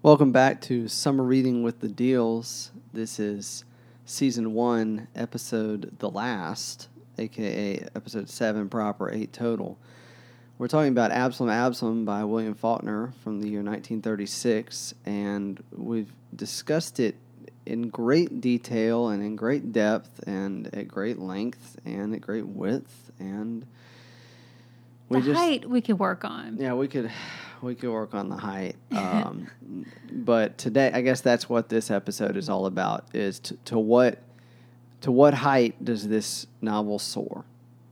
Welcome back to Summer Reading with the Deals. This is season one, episode The Last, aka episode seven, proper, eight total. We're talking about Absalom Absalom by William Faulkner from the year 1936, and we've discussed it in great detail and in great depth and at great length and at great width and we the just, height we could work on. Yeah, we could we could work on the height. Um, but today, I guess that's what this episode is all about: is to, to what to what height does this novel soar?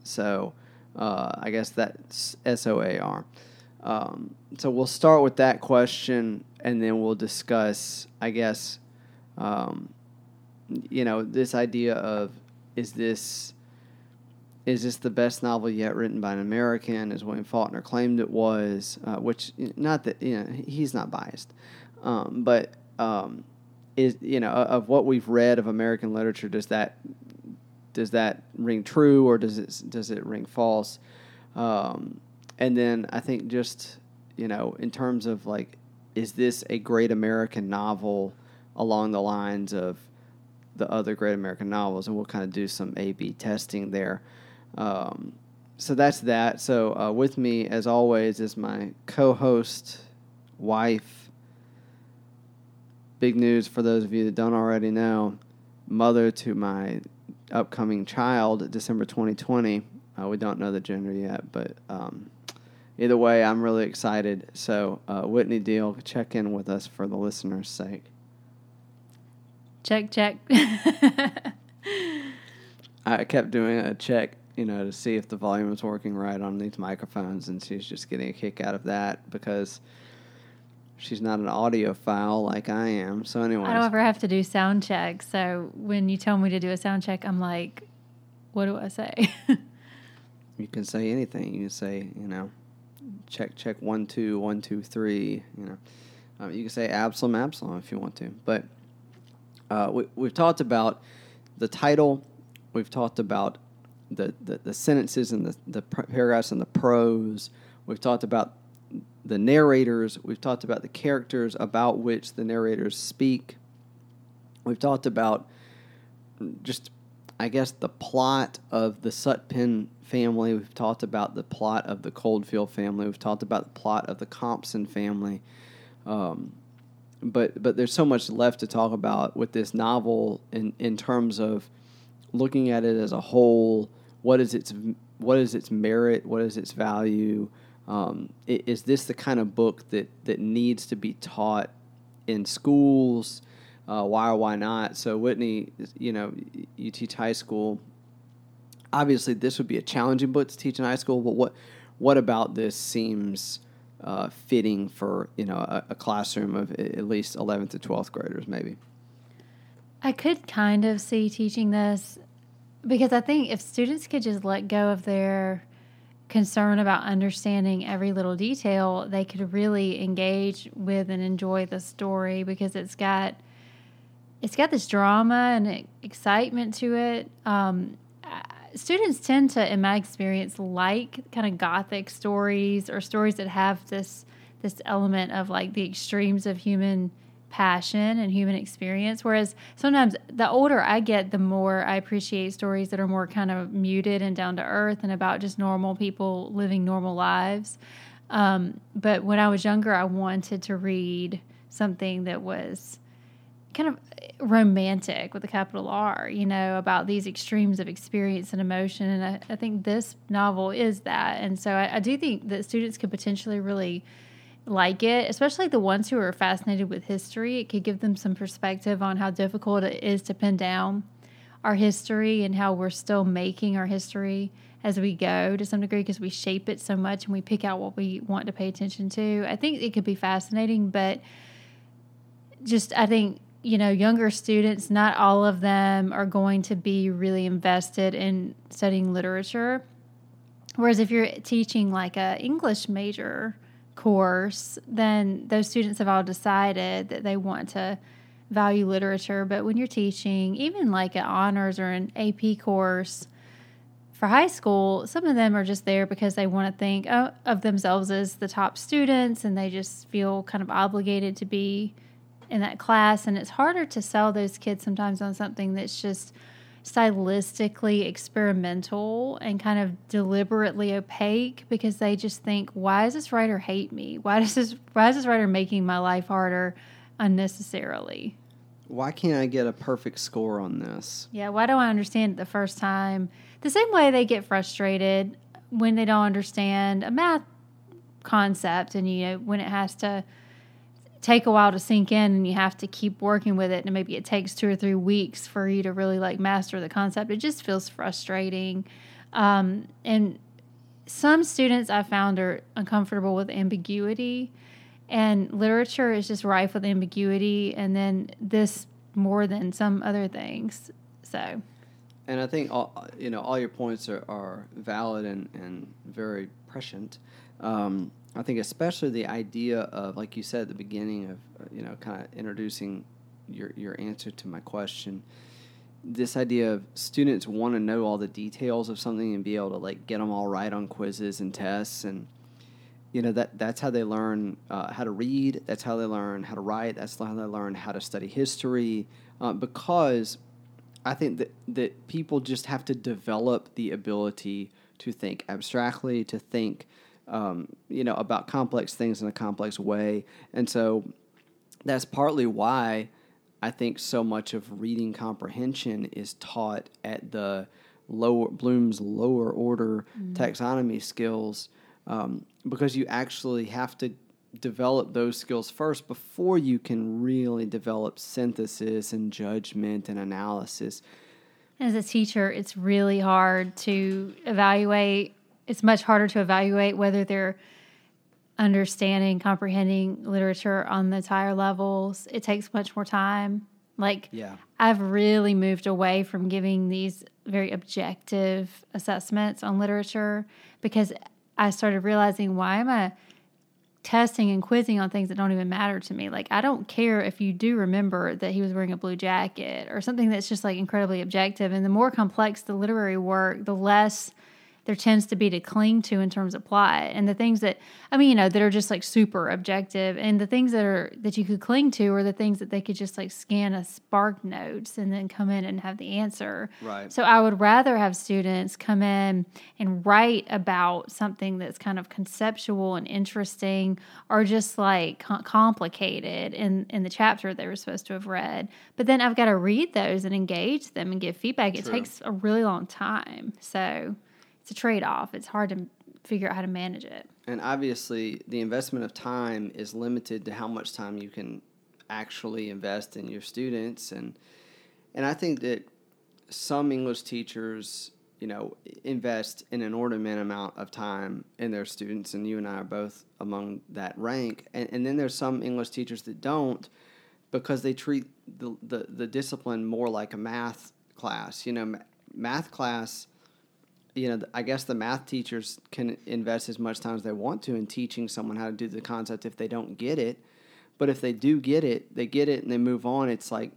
So, uh, I guess that's S O A R. Um, so we'll start with that question, and then we'll discuss, I guess, um, you know, this idea of is this is this the best novel yet written by an American, as William Faulkner claimed it was? Uh, which, not that you know, he's not biased, um, but um, is you know of what we've read of American literature, does that does that ring true or does it does it ring false? Um, and then I think just you know in terms of like, is this a great American novel along the lines of the other great American novels? And we'll kind of do some A/B testing there. Um, so that's that. So uh, with me, as always, is my co-host, wife. Big news for those of you that don't already know, mother to my upcoming child, December 2020. Uh, we don't know the gender yet, but um, either way, I'm really excited. So, uh, Whitney Deal, check in with us for the listeners' sake. Check, check. I kept doing a check you know, to see if the volume is working right on these microphones, and she's just getting a kick out of that because she's not an audiophile like I am. So anyway, I don't ever have to do sound check. So when you tell me to do a sound check, I'm like, what do I say? you can say anything. You can say, you know, check check one two one two three. You know, um, you can say Absalom Absalom if you want to. But uh, we, we've talked about the title. We've talked about the, the, the sentences and the, the paragraphs and the prose. We've talked about the narrators. We've talked about the characters about which the narrators speak. We've talked about just, I guess, the plot of the Sutpen family. We've talked about the plot of the Coldfield family. We've talked about the plot of the Compson family. Um, but but there's so much left to talk about with this novel in in terms of looking at it as a whole, what is its what is its merit? What is its value? Um, is this the kind of book that that needs to be taught in schools? Uh, why or why not? So Whitney, you know, you teach high school. Obviously, this would be a challenging book to teach in high school. But what what about this seems uh, fitting for you know a, a classroom of at least eleventh to twelfth graders, maybe? I could kind of see teaching this because I think if students could just let go of their concern about understanding every little detail, they could really engage with and enjoy the story because it's got it's got this drama and excitement to it. Um, students tend to, in my experience, like kind of gothic stories or stories that have this this element of like the extremes of human passion and human experience. Whereas sometimes the older I get, the more I appreciate stories that are more kind of muted and down to earth and about just normal people living normal lives. Um, but when I was younger, I wanted to read something that was kind of romantic with a capital R, you know, about these extremes of experience and emotion. And I, I think this novel is that. And so I, I do think that students could potentially really like it, especially the ones who are fascinated with history. It could give them some perspective on how difficult it is to pin down our history and how we're still making our history as we go to some degree because we shape it so much and we pick out what we want to pay attention to. I think it could be fascinating, but just I think you know younger students not all of them are going to be really invested in studying literature whereas if you're teaching like a english major course, then those students have all decided that they want to value literature. But when you're teaching, even like an honors or an AP course, for high school, some of them are just there because they want to think oh, of themselves as the top students and they just feel kind of obligated to be in that class. And it's harder to sell those kids sometimes on something that's just stylistically experimental and kind of deliberately opaque because they just think, why does this writer hate me? Why does this why is this writer making my life harder unnecessarily? Why can't I get a perfect score on this? Yeah, why don't I understand it the first time? The same way they get frustrated when they don't understand a math concept and you know when it has to take a while to sink in and you have to keep working with it. And maybe it takes two or three weeks for you to really like master the concept. It just feels frustrating. Um, and some students i found are uncomfortable with ambiguity. And literature is just rife with ambiguity and then this more than some other things. So. And i think all you know all your points are, are valid and, and very prescient. Um, I think especially the idea of, like you said at the beginning of, uh, you know, kind of introducing your your answer to my question. This idea of students want to know all the details of something and be able to like get them all right on quizzes and tests, and you know that that's how they learn uh, how to read. That's how they learn how to write. That's how they learn how to study history. Uh, because I think that that people just have to develop the ability to think abstractly, to think um, you know, about complex things in a complex way. And so that's partly why I think so much of reading comprehension is taught at the lower Bloom's lower order mm-hmm. taxonomy skills um, because you actually have to develop those skills first before you can really develop synthesis and judgment and analysis. As a teacher, it's really hard to evaluate it's much harder to evaluate whether they're understanding, comprehending literature on the higher levels. It takes much more time. Like, yeah. I've really moved away from giving these very objective assessments on literature because I started realizing why am I testing and quizzing on things that don't even matter to me? Like, I don't care if you do remember that he was wearing a blue jacket or something that's just like incredibly objective. And the more complex the literary work, the less there tends to be to cling to in terms of plot. And the things that i mean you know that are just like super objective. And the things that are that you could cling to are the things that they could just like scan a spark notes and then come in and have the answer. Right. So i would rather have students come in and write about something that's kind of conceptual and interesting or just like complicated in in the chapter they were supposed to have read. But then i've got to read those and engage them and give feedback. It True. takes a really long time. So it's a trade off. It's hard to figure out how to manage it. And obviously, the investment of time is limited to how much time you can actually invest in your students and and I think that some English teachers, you know, invest in an inordinate amount of time in their students, and you and I are both among that rank. And, and then there's some English teachers that don't because they treat the, the, the discipline more like a math class. You know, math class you know, I guess the math teachers can invest as much time as they want to in teaching someone how to do the concept if they don't get it. But if they do get it, they get it and they move on. It's like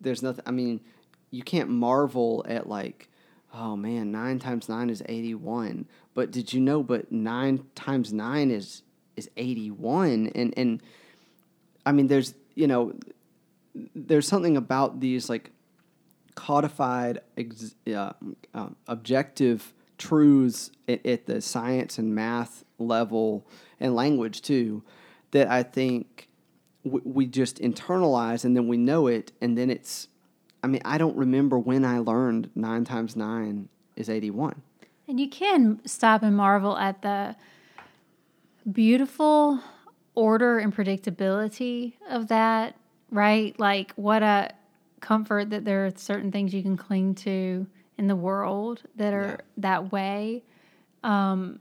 there's nothing. I mean, you can't marvel at like, oh man, nine times nine is eighty-one. But did you know? But nine times nine is is eighty-one. And and I mean, there's you know, there's something about these like codified ex- uh, uh, objective truths at, at, the science and math level and language too that I think w- we just internalize and then we know it and then it's I mean I don't remember when I learned 9 times 9 is 81. And you can stop and marvel at the beautiful order and predictability of that, right? Like what a comfort that there are certain things you can cling to in the world that are yeah. that way. Um,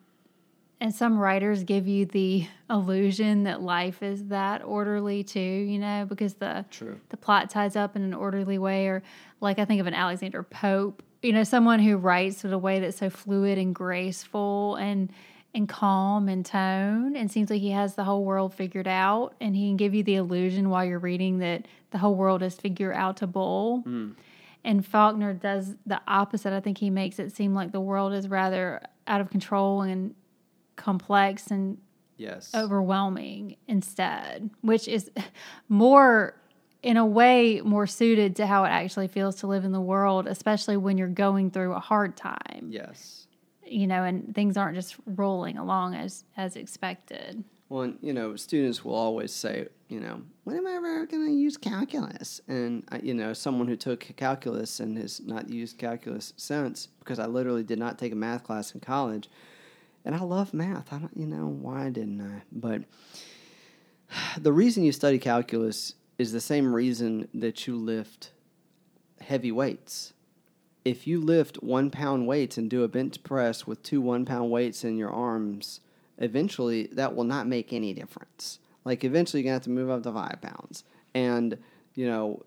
and some writers give you the illusion that life is that orderly too, you know, because the True. the plot ties up in an orderly way. Or like I think of an Alexander Pope, you know, someone who writes in a way that's so fluid and graceful and and calm in tone and seems like he has the whole world figured out and he can give you the illusion while you're reading that the whole world is figure outable. Mm. And Faulkner does the opposite. I think he makes it seem like the world is rather out of control and complex and Yes. overwhelming instead, which is more, in a way, more suited to how it actually feels to live in the world, especially when you're going through a hard time. Yes. You know, and things aren't just rolling along as as expected. Well, you know, students will always say, you know, when am I ever going to use calculus? And, I, you know, someone who took calculus and has not used calculus since, because I literally did not take a math class in college. And I love math. I don't, you know, why didn't I? But the reason you study calculus is the same reason that you lift heavy weights. If you lift one pound weights and do a bench press with two one pound weights in your arms, eventually that will not make any difference. Like eventually you're gonna have to move up to five pounds. And, you know,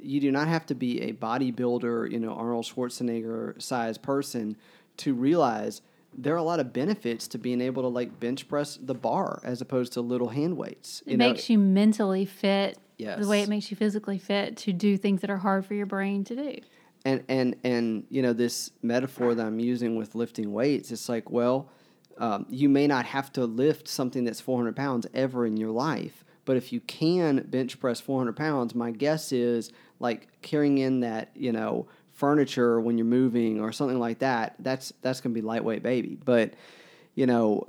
you do not have to be a bodybuilder, you know, Arnold Schwarzenegger size person to realize there are a lot of benefits to being able to like bench press the bar as opposed to little hand weights. It makes you mentally fit Yes. the way it makes you physically fit to do things that are hard for your brain to do. And and and you know this metaphor that I'm using with lifting weights, it's like, well, um, you may not have to lift something that's 400 pounds ever in your life, but if you can bench press 400 pounds, my guess is like carrying in that you know furniture when you're moving or something like that. That's that's gonna be lightweight, baby. But you know,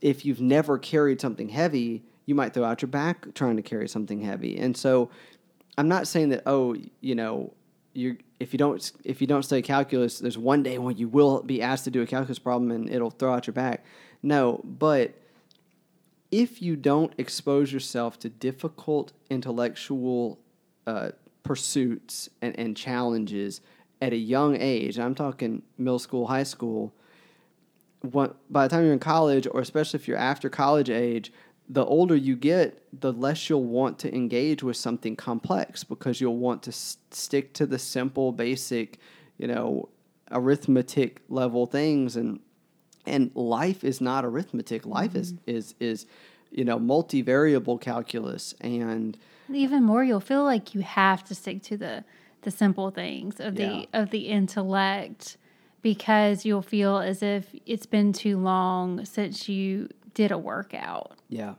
if you've never carried something heavy, you might throw out your back trying to carry something heavy. And so I'm not saying that oh, you know, you if you don't if you don't study calculus, there's one day when you will be asked to do a calculus problem and it'll throw out your back. No, but if you don't expose yourself to difficult intellectual uh, pursuits and, and challenges at a young age, I'm talking middle school, high school, what, by the time you're in college, or especially if you're after college age, the older you get, the less you'll want to engage with something complex because you'll want to s- stick to the simple, basic, you know, arithmetic level things. And and life is not arithmetic. Life is mm-hmm. is is you know multivariable calculus and Even more, you'll feel like you have to stick to the the simple things of the Yeah. of the intellect because you'll feel as if it's been too long since you did a workout. Yeah.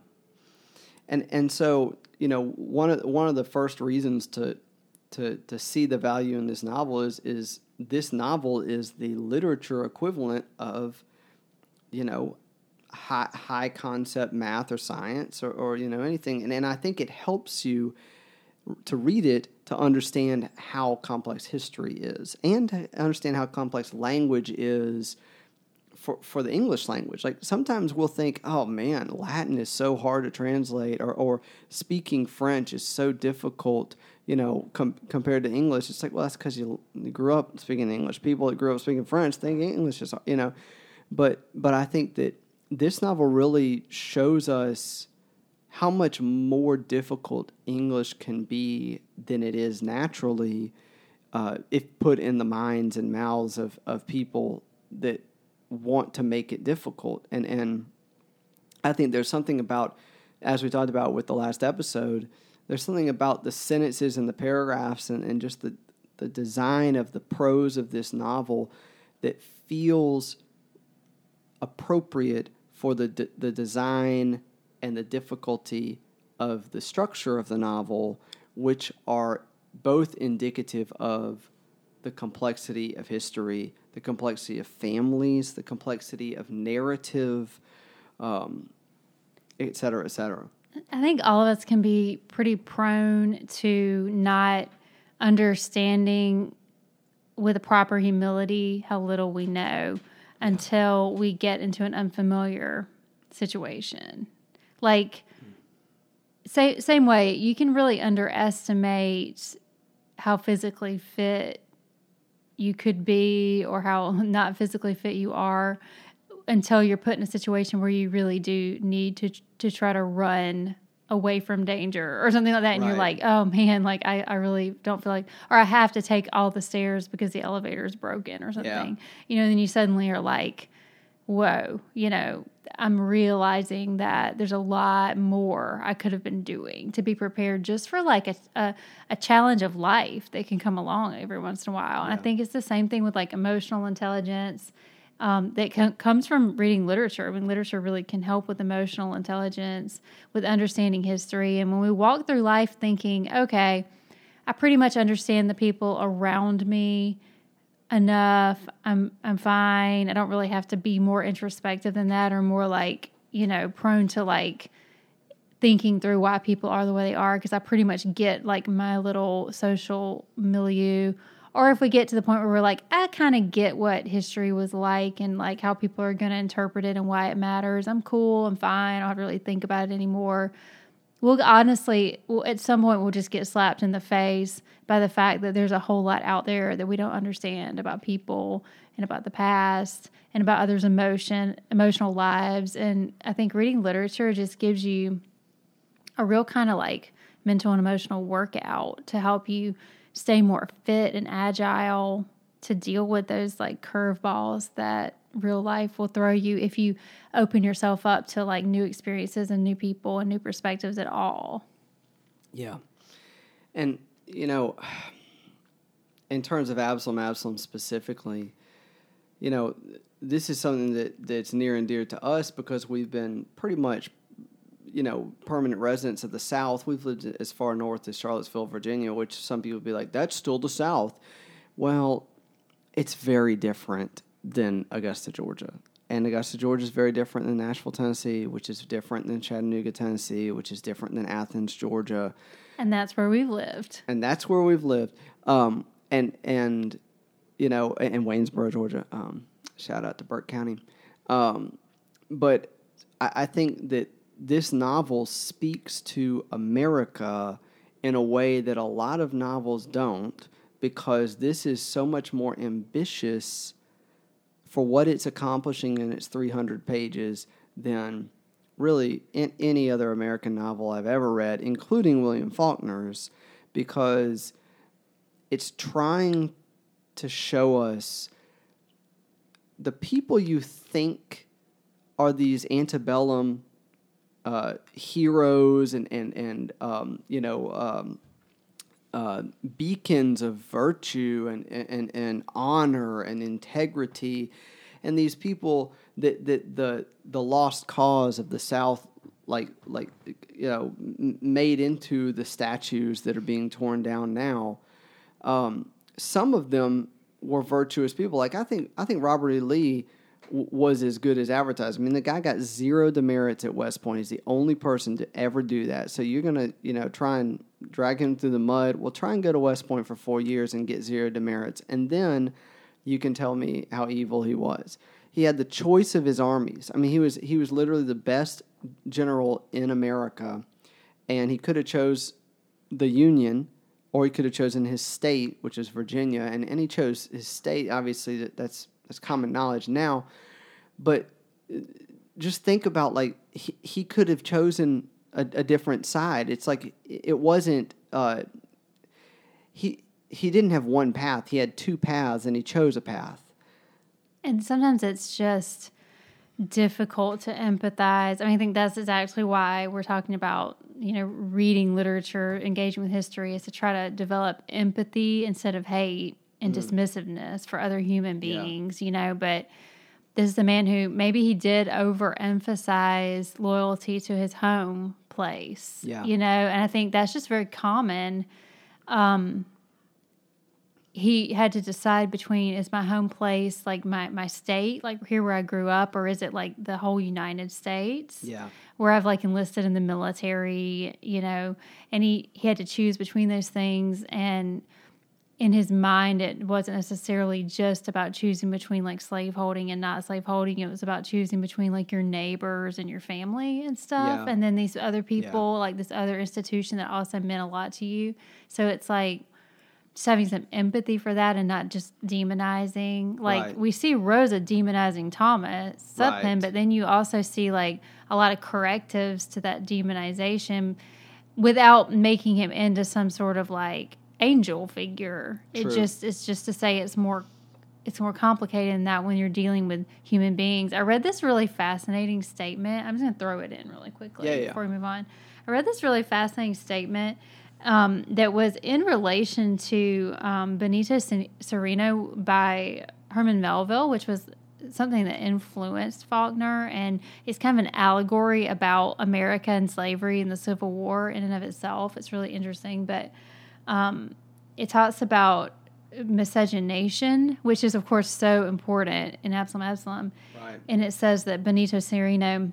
And and so, you know, one of one of the first reasons to to to see the value in this novel is is this novel is the literature equivalent of you know high high concept math or science or, or you know anything and, and I think it helps you to read it to understand how complex history is and to understand how complex language is for, for the English language. Like sometimes we'll think, oh man, Latin is so hard to translate, or, or speaking French is so difficult, you know, com- compared to English. It's like, well, that's because you, you grew up speaking English. People that grew up speaking French think English is, you know, but but I think that this novel really shows us how much more difficult English can be than it is naturally uh, if put in the minds and mouths of, of people that want to make it difficult. And, and I think there's something about, as we talked about with the last episode, there's something about the sentences and the paragraphs and, and just the, the design of the prose of this novel that feels appropriate for the, d- the design and the difficulty of the structure of the novel, which are both indicative of the complexity of history, the complexity of families, the complexity of narrative, um, et cetera, et cetera. I think all of us can be pretty prone to not understanding with a proper humility how little we know until we get into an unfamiliar situation. Like, say, same way, you can really underestimate how physically fit you could be or how not physically fit you are until you're put in a situation where you really do need to to try to run away from danger or something like that. And you're like oh man like I, I really don't feel like or i have to take all the stairs because the elevator is broken or something. You know then you suddenly are like whoa you know I'm realizing that there's a lot more I could have been doing to be prepared just for like a, a, a challenge of life that can come along every once in a while. And I think it's the same thing with like emotional intelligence um, that com- comes from reading literature. I mean, literature really can help with emotional intelligence, with understanding history. And when we walk through life thinking, okay, I pretty much understand the people around me enough. I'm I'm fine. I don't really have to be more introspective than that or more like, you know, prone to like thinking through why people are the way they are because I pretty much get like my little social milieu or if we get to the point where we're like, I kind of get what history was like and like how people are going to interpret it and why it matters. I'm cool. I'm fine. I don't really think about it anymore. We'll honestly, we'll, at some point, we'll just get slapped in the face by the fact that there's a whole lot out there that we don't understand about people and about the past and about others' emotion, emotional lives. And I think reading literature just gives you a real kind of like mental and emotional workout to help you stay more fit and agile to deal with those like curveballs that real life will throw you if you open yourself up to like new experiences and new people and new perspectives at all. Yeah. And, you know, in terms of Absalom, Absalom specifically, you know, this is something that, that's near and dear to us because we've been pretty much you know, permanent residents of the South. We've lived as far north as Charlottesville, Virginia, which some people would be like, that's still the South. Well, it's very different than Augusta, Georgia. And Augusta, Georgia is very different than Nashville, Tennessee, which is different than Chattanooga, Tennessee, which is different than Athens, Georgia. And that's where we've lived. And that's where we've lived. Um, and, and, you know, in Waynesboro, Georgia. Um, shout out to Burke County. Um, but I, I think that this novel speaks to America in a way that a lot of novels don't because this is so much more ambitious for what it's accomplishing in its 300 pages than really in any other American novel I've ever read, including William Faulkner's, because it's trying to show us the people you think are these antebellum uh, heroes and and and um, you know um, uh, beacons of virtue and, and and honor and integrity, and these people that that the the lost cause of the South like like you know made into the statues that are being torn down now. Um, some of them were virtuous people. Like I think I think Robert E. Lee was as good as advertised. I mean, the guy got zero demerits at West Point. He's the only person to ever do that. So you're gonna, you know, try and drag him through the mud. Well, try and go to West Point for four years and get zero demerits, and then you can tell me how evil he was. He had the choice of his armies. I mean, he was he was literally the best general in America, and he could have chose the Union or he could have chosen his state, which is Virginia, and, and he chose his state. Obviously, that, that's that's common knowledge now. But uh, just think about like he, he could have chosen a, a different side. It's like it wasn't uh, he he didn't have one path. He had two paths, and he chose a path. And sometimes it's just difficult to empathize. I mean, I think that's exactly why we're talking about you know reading literature, engaging with history, is to try to develop empathy instead of hate and mm. dismissiveness for other human beings, yeah. you know, but this is a man who maybe he did overemphasize loyalty to his home place. Yeah. You know, and I think that's just very common. Um, he had to decide between is my home place like my, my state, like here where I grew up, or is it like the whole United States? Yeah. Where I've like enlisted in the military, you know, and he, he had to choose between those things and in his mind it wasn't necessarily just about choosing between like slaveholding and not slaveholding it was about choosing between like your neighbors and your family and stuff yeah. and then these other people yeah. like this other institution that also meant a lot to you so it's like just having some empathy for that and not just demonizing like right. we see rosa demonizing thomas Sutpen right. but then you also see like a lot of correctives to that demonization without making him into some sort of like angel figure. True. It just it's just to say it's more it's more complicated than that when you're dealing with human beings. I read this really fascinating statement. I'm just going to throw it in really quickly Yeah, yeah. before we move on. I read this really fascinating statement um, that was in relation to um, Benito Cereno by Herman Melville, which was something that influenced Faulkner. And it's kind of an allegory about America and slavery and the Civil War in and of itself. It's really interesting. But um, it talks about miscegenation, which is, of course, so important in Absalom Absalom. Right. And it says that Benito Cereno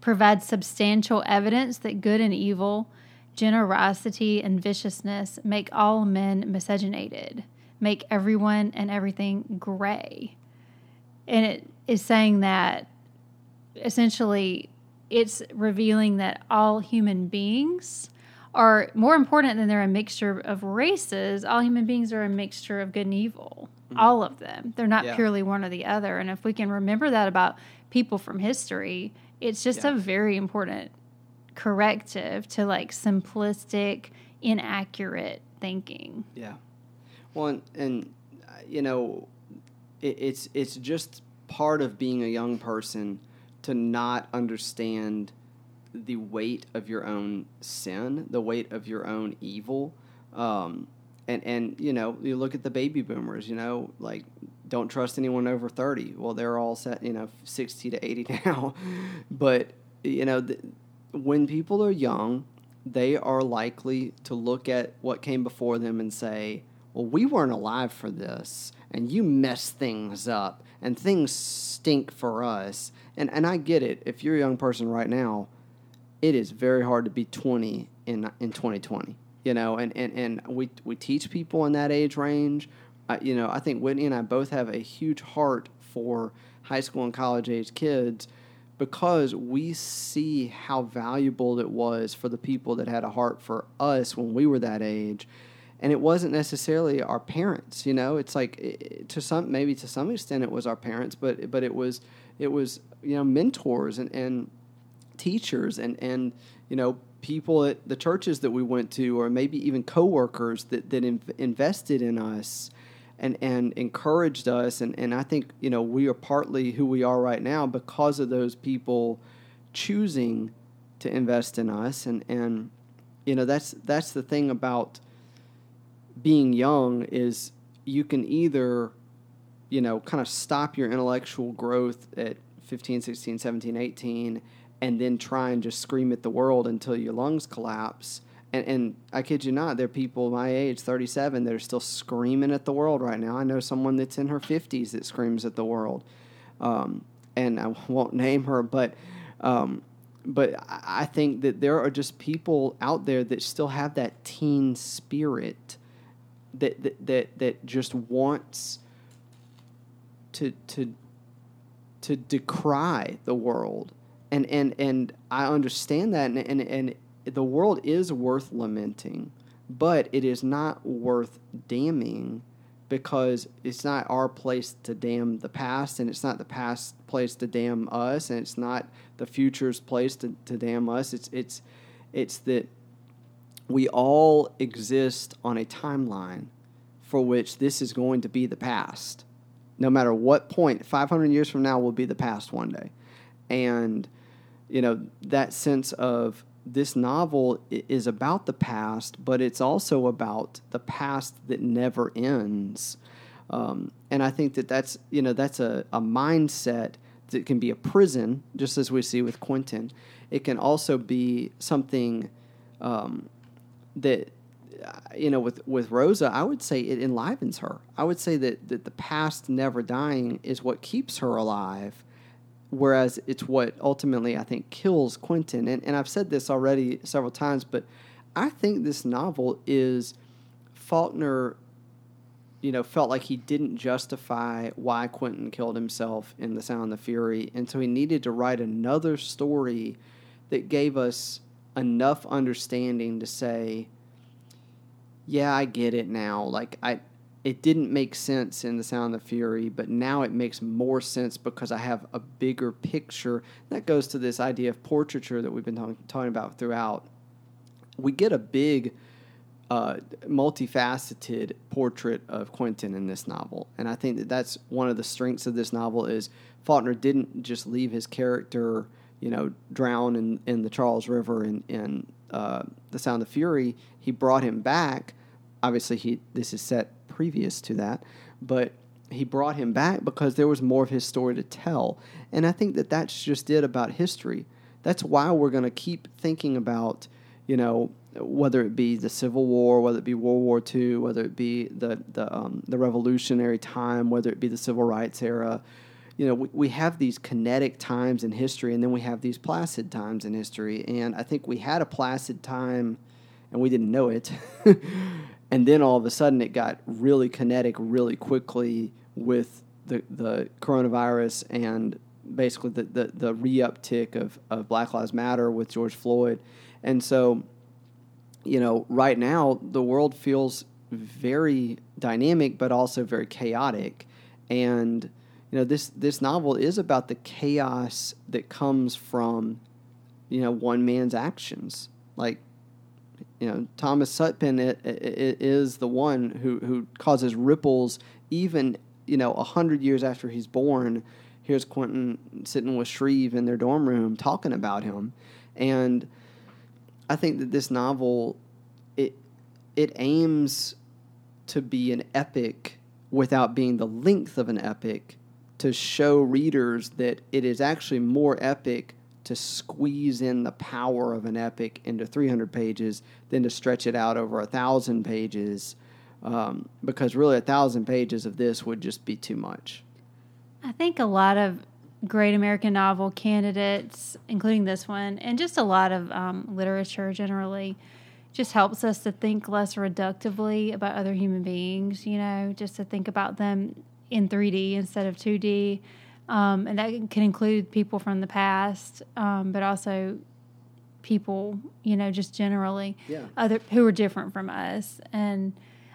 provides substantial evidence that good and evil, generosity and viciousness make all men miscegenated, make everyone and everything gray. And it is saying that essentially it's revealing that all human beings are more important than they're a mixture of races. All human beings are a mixture of good and evil. All of them. They're not Yeah. purely one or the other. And if we can remember that about people from history, it's just Yeah. a very important corrective to like simplistic, inaccurate thinking. Yeah. Well, and, and uh, you know, it, it's it's just part of being a young person to not understand the weight of your own sin, the weight of your own evil. Um, and and you know, you look at the baby boomers. You know, like don't trust anyone over thirty. Well, they're all set. You know, sixty to eighty now. but you know, the, when people are young, they are likely to look at what came before them and say, "Well, we weren't alive for this, and you messed things up, and things stink for us." And and I get it. If you're a young person right now, it is very hard to be 20 in in 2020 you know and and, and we we teach people in that age range. I, you know i think whitney and i both have a huge heart for high school and college age kids because we see how valuable it was for the people that had a heart for us when we were that age. And it wasn't necessarily our parents you know it's like it, to some maybe to some extent it was our parents but but it was it was you know mentors and and teachers and and you know people at the churches that we went to or maybe even coworkers that that inv- invested in us and and encouraged us. And and I think you know we are partly who we are right now because of those people choosing to invest in us. And and you know that's that's the thing about being young is you can either you know kind of stop your intellectual growth at 15 16 17 18 and then try and just scream at the world until your lungs collapse and, and I kid you not, there are people my age, 37, that are still screaming at the world right now. I know someone that's in her 50s that screams at the world. Um, and I won't name her, but um, but I think that there are just people out there that still have that teen spirit that that that, that just wants to to to decry the world and and and I understand that and and, and the world is worth lamenting but it is not worth damning because it's not our place to damn the past and it's not the past place to damn us and it's not the future's place to, to damn us. It's it's it's that we all exist on a timeline for which this is going to be the past. No matter what point 500 years from now will be the past one day. And you know that sense of this novel is about the past but it's also about the past that never ends um, and i think that that's you know that's a, a mindset that can be a prison just as we see with quentin it can also be something um, that uh, you know with with Rosa, I would say it enlivens her. I would say that that the past never dying is what keeps her alive, whereas it's what ultimately I think kills Quentin. And and I've said this already several times, but I think this novel is Faulkner. You know, felt like he didn't justify why Quentin killed himself in The Sound of the Fury, and so he needed to write another story that gave us enough understanding to say, yeah, I get it now. Like I it didn't make sense in The Sound of Fury, but now it makes more sense because I have a bigger picture. That goes to this idea of portraiture that we've been talking, talking about throughout. We get a big uh, multifaceted portrait of Quentin in this novel, and I think that that's one of the strengths of this novel is Faulkner didn't just leave his character, you know, drown in, in the Charles River in, in uh, The Sound of Fury. He brought him back. Obviously, he this is set previous to that, but he brought him back because there was more of his story to tell. And I think that that's just it about history. That's why we're going to keep thinking about, you know, whether it be the Civil War, whether it be World War II, whether it be the the um, the Revolutionary time, whether it be the Civil Rights era. You know, we, we have these kinetic times in history, and then we have these placid times in history. And I think we had a placid time, and we didn't know it. and then all of a sudden, it got really kinetic really quickly with the the coronavirus and basically the the, the re uptick of, of Black Lives Matter with George Floyd. And so you know, right now the world feels very dynamic, but also very chaotic. And you know, this this novel is about the chaos that comes from, you know, one man's actions. Like, you know, Thomas Sutpen it, it, it is the one who who causes ripples even you know a hundred years after he's born. Here's Quentin sitting with Shreve in their dorm room talking about him, and I think that this novel it it aims to be an epic without being the length of an epic to show readers that it is actually more epic to squeeze in the power of an epic into 300 pages than to stretch it out over a thousand pages um, because really a thousand pages of this would just be too much i think a lot of great American novel candidates, including this one, and just a lot of um, literature generally, just helps us to think less reductively about other human beings, you know, just to think about them in 3D instead of 2D. Um, and that can include people from the past, um, but also people, you know, just generally, yeah. other who are different from us. And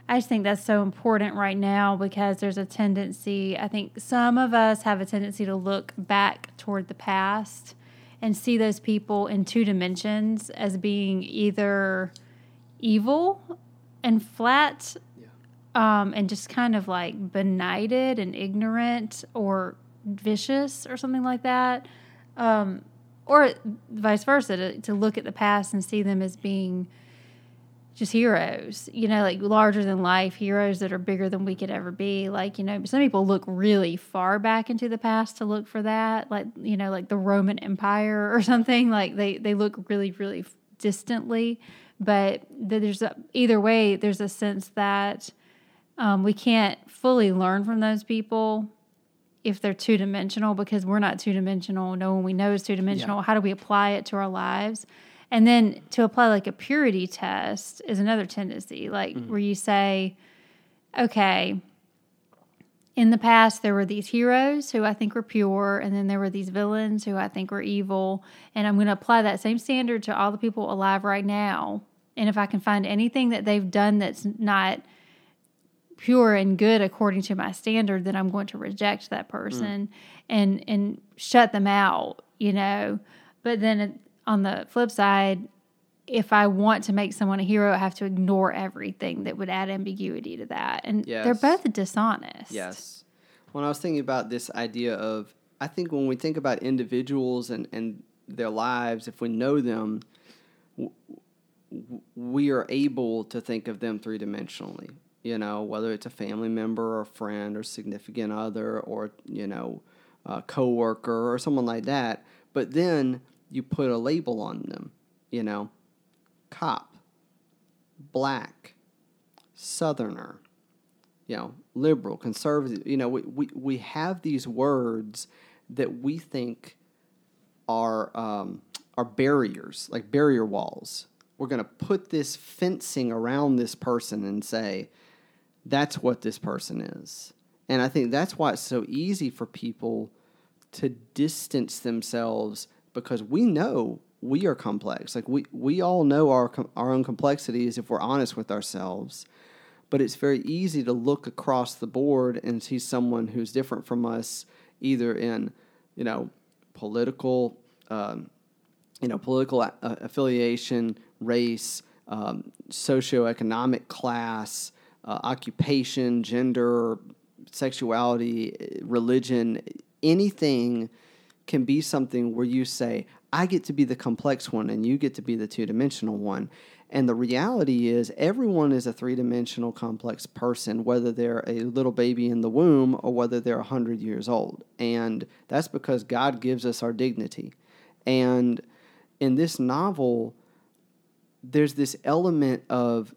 I just think that's so important right now because there's a tendency, I think some of us have a tendency to look back toward the past and see those people in two dimensions as being either evil and flat um, and just kind of like benighted and ignorant or vicious or something like that. Um, or vice versa, to, to look at the past and see them as being just heroes, you know, like larger than life heroes that are bigger than we could ever be. Like, you know, some people look really far back into the past to look for that, like, you know, like the Roman Empire or something. Like they, they look really, really distantly. But there's a, either way, there's a sense that um, we can't fully learn from those people if they're two dimensional because we're not two dimensional. No one we know is two dimensional. Yeah. How do we apply it to our lives? And then to apply like a purity test is another tendency, like mm-hmm. where you say, okay, in the past there were these heroes who I think were pure, and then there were these villains who I think were evil, and I'm going to apply that same standard to all the people alive right now. And if I can find anything that they've done that's not pure and good according to my standard, then I'm going to reject that person mm. and and shut them out, you know. But then on the flip side, if I want to make someone a hero, I have to ignore everything that would add ambiguity to that. And yes. they're both dishonest. Yes. When I was thinking about this idea of, I think when we think about individuals and, and their lives, if we know them, w- we are able to think of them three dimensionally. You know, whether it's a family member or a friend or significant other or, you know, a coworker or someone like that. But then you put a label on them, you know, cop, black, southerner, you know, liberal, conservative, you know, we, we, we have these words that we think are um, are barriers, like barrier walls. We're going to put this fencing around this person and say, that's what this person is. And I think that's why it's so easy for people to distance themselves because we know we are complex. Like we we all know our our own complexities if we're honest with ourselves. But it's very easy to look across the board and see someone who's different from us, either in you know political um, you know political a- affiliation, race, um, socioeconomic class, uh, occupation, gender, sexuality, religion, anything can be something where you say, I get to be the complex one and you get to be the two dimensional one. And the reality is, everyone is a three dimensional complex person, whether they're a little baby in the womb or whether they're 100 years old. And that's because God gives us our dignity. And in this novel, there's this element of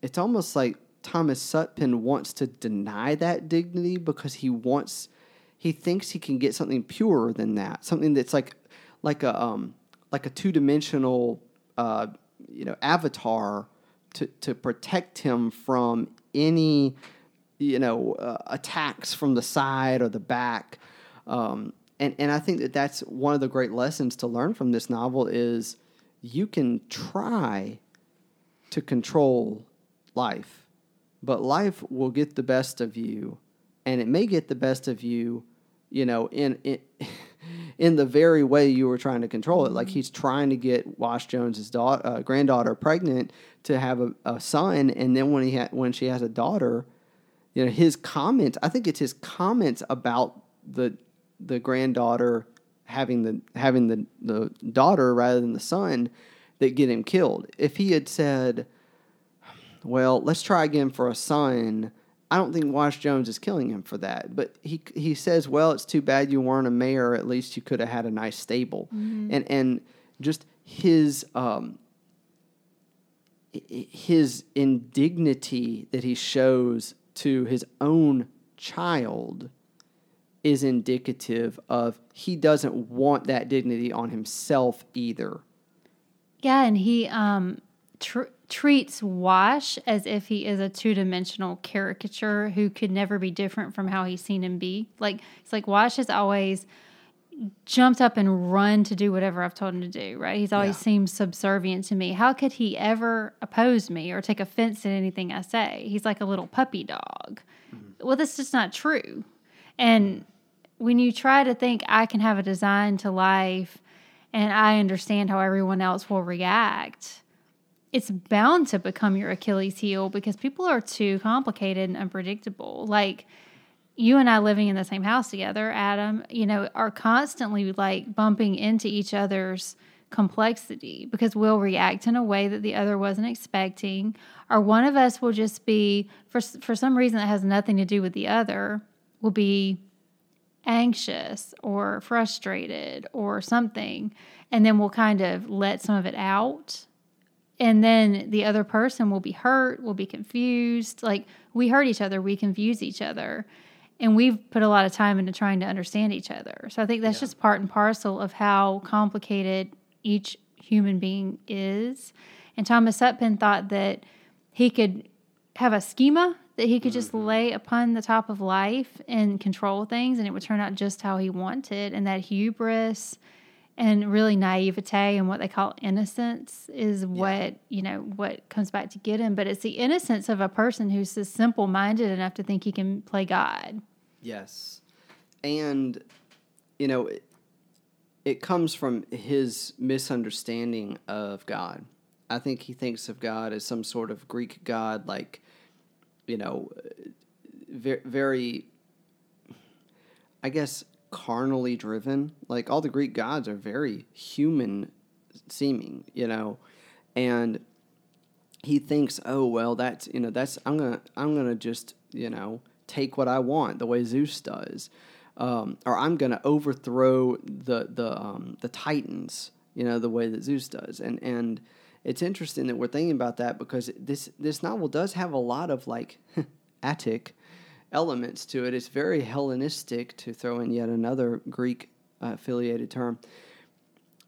it's almost like Thomas Sutpen wants to deny that dignity because he wants he thinks he can get something purer than that, something that's like like a um like a two dimensional uh, you know avatar to to protect him from any you know uh, attacks from the side or the back. Um, and and I think that that's one of the great lessons to learn from this novel is you can try to control life, but life will get the best of you, and it may get the best of you, you know, in in, in the very way you were trying to control it. Like mm-hmm. he's trying to get Wash Jones's daughter, uh, granddaughter pregnant to have a, a son, and then when he ha- when she has a daughter, you know, his comments. I think it's his comments about the the granddaughter having the having the, the daughter rather than the son that get him killed. If he had said, "Well, let's try again for a son," I don't think Wash Jones is killing him for that. But he he says, "Well, it's too bad you weren't a mare. At least you could have had a nice stable." Mm-hmm. And and just his um, his indignity that he shows to his own child is indicative of he doesn't want that dignity on himself either. Yeah, and he um, tr- treats Wash as if he is a two dimensional caricature who could never be different from how he's seen him be. Like it's like Wash has always jumped up and run to do whatever I've told him to do, right? He's always yeah. seemed subservient to me. How could he ever oppose me or take offense at anything I say? He's like a little puppy dog. Mm-hmm. Well, that's just not true. And when you try to think I can have a design to life and I understand how everyone else will react, it's bound to become your Achilles heel because people are too complicated and unpredictable. Like you and I living in the same house together, Adam, you know, are constantly like bumping into each other's complexity because we'll react in a way that the other wasn't expecting or one of us will just be for for some reason that has nothing to do with the other will be anxious or frustrated or something. And then we'll kind of let some of it out. And then the other person will be hurt, will be confused. Like we hurt each other, we confuse each other. And we've put a lot of time into trying to understand each other. So I think that's yeah. just part and parcel of how complicated each human being is. And Thomas Sutpen thought that he could have a schema that he could just mm-hmm. lay upon the top of life and control things and it would turn out just how he wanted and that hubris and really naivete and what they call innocence is what yeah. you know what comes back to get him. But it's the innocence of a person who's just simple minded enough to think he can play god. Yes. And you know it, it comes from his misunderstanding of god. I think he thinks of god as some sort of greek god like you know, very, very, I guess, carnally driven. Like all the Greek gods are very human seeming, you know, and he thinks, oh well, that's you know, that's I'm gonna I'm gonna just you know take what I want the way Zeus does, um, or I'm gonna overthrow the the um, the Titans, you know, the way that Zeus does, and and it's interesting that we're thinking about that because this this novel does have a lot of like Attic elements to it. It's very Hellenistic to throw in yet another Greek uh, affiliated term.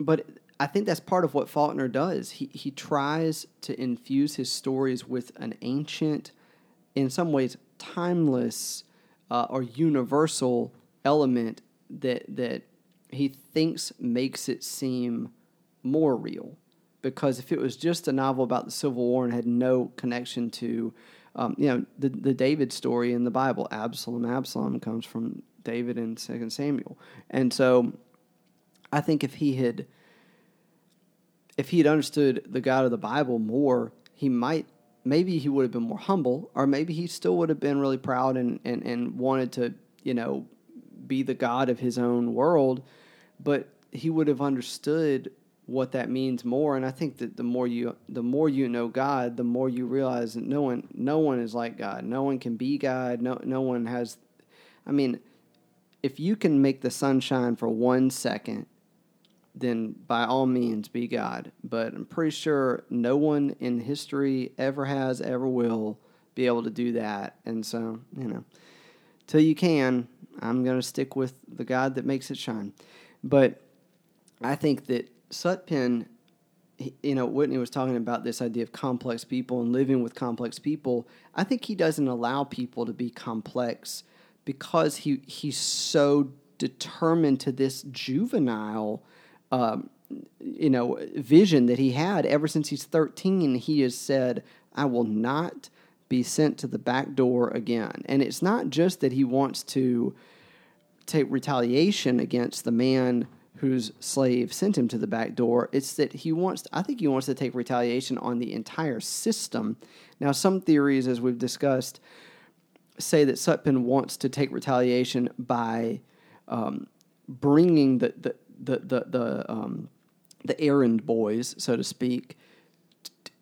But I think that's part of what Faulkner does. He he tries to infuse his stories with an ancient, in some ways timeless uh, or universal element that that he thinks makes it seem more real because if it was just a novel about the Civil War and had no connection to, um, you know, the the David story in the Bible, Absalom, Absalom comes from David in Second Samuel, and so I think if he had if he had understood the God of the Bible more, he might maybe he would have been more humble, or maybe he still would have been really proud and, and, and wanted to, you know, be the God of his own world, but he would have understood what that means more. And I think that the more you the more you know God, the more you realize that no one no one is like God. No one can be God. No no one has I mean, if you can make the sun shine for one second, then by all means be God. But I'm pretty sure no one in history ever has, ever will be able to do that. And so, you know, till you can, I'm going to stick with the God that makes it shine. But I think that Sutpen, you know, Whitney was talking about this idea of complex people and living with complex people. I think he doesn't allow people to be complex because he he's so determined to this juvenile um, you know vision that he had ever since he's 13 he has said i will not be sent to the back door again and it's not just that he wants to take retaliation against the man whose slave sent him to the back door. It's that he wants i think he wants to take retaliation on the entire system. Now some theories as we've discussed say that Sutpen wants to take retaliation by um, bringing the the the the, the, um, the errand boys, so to speak,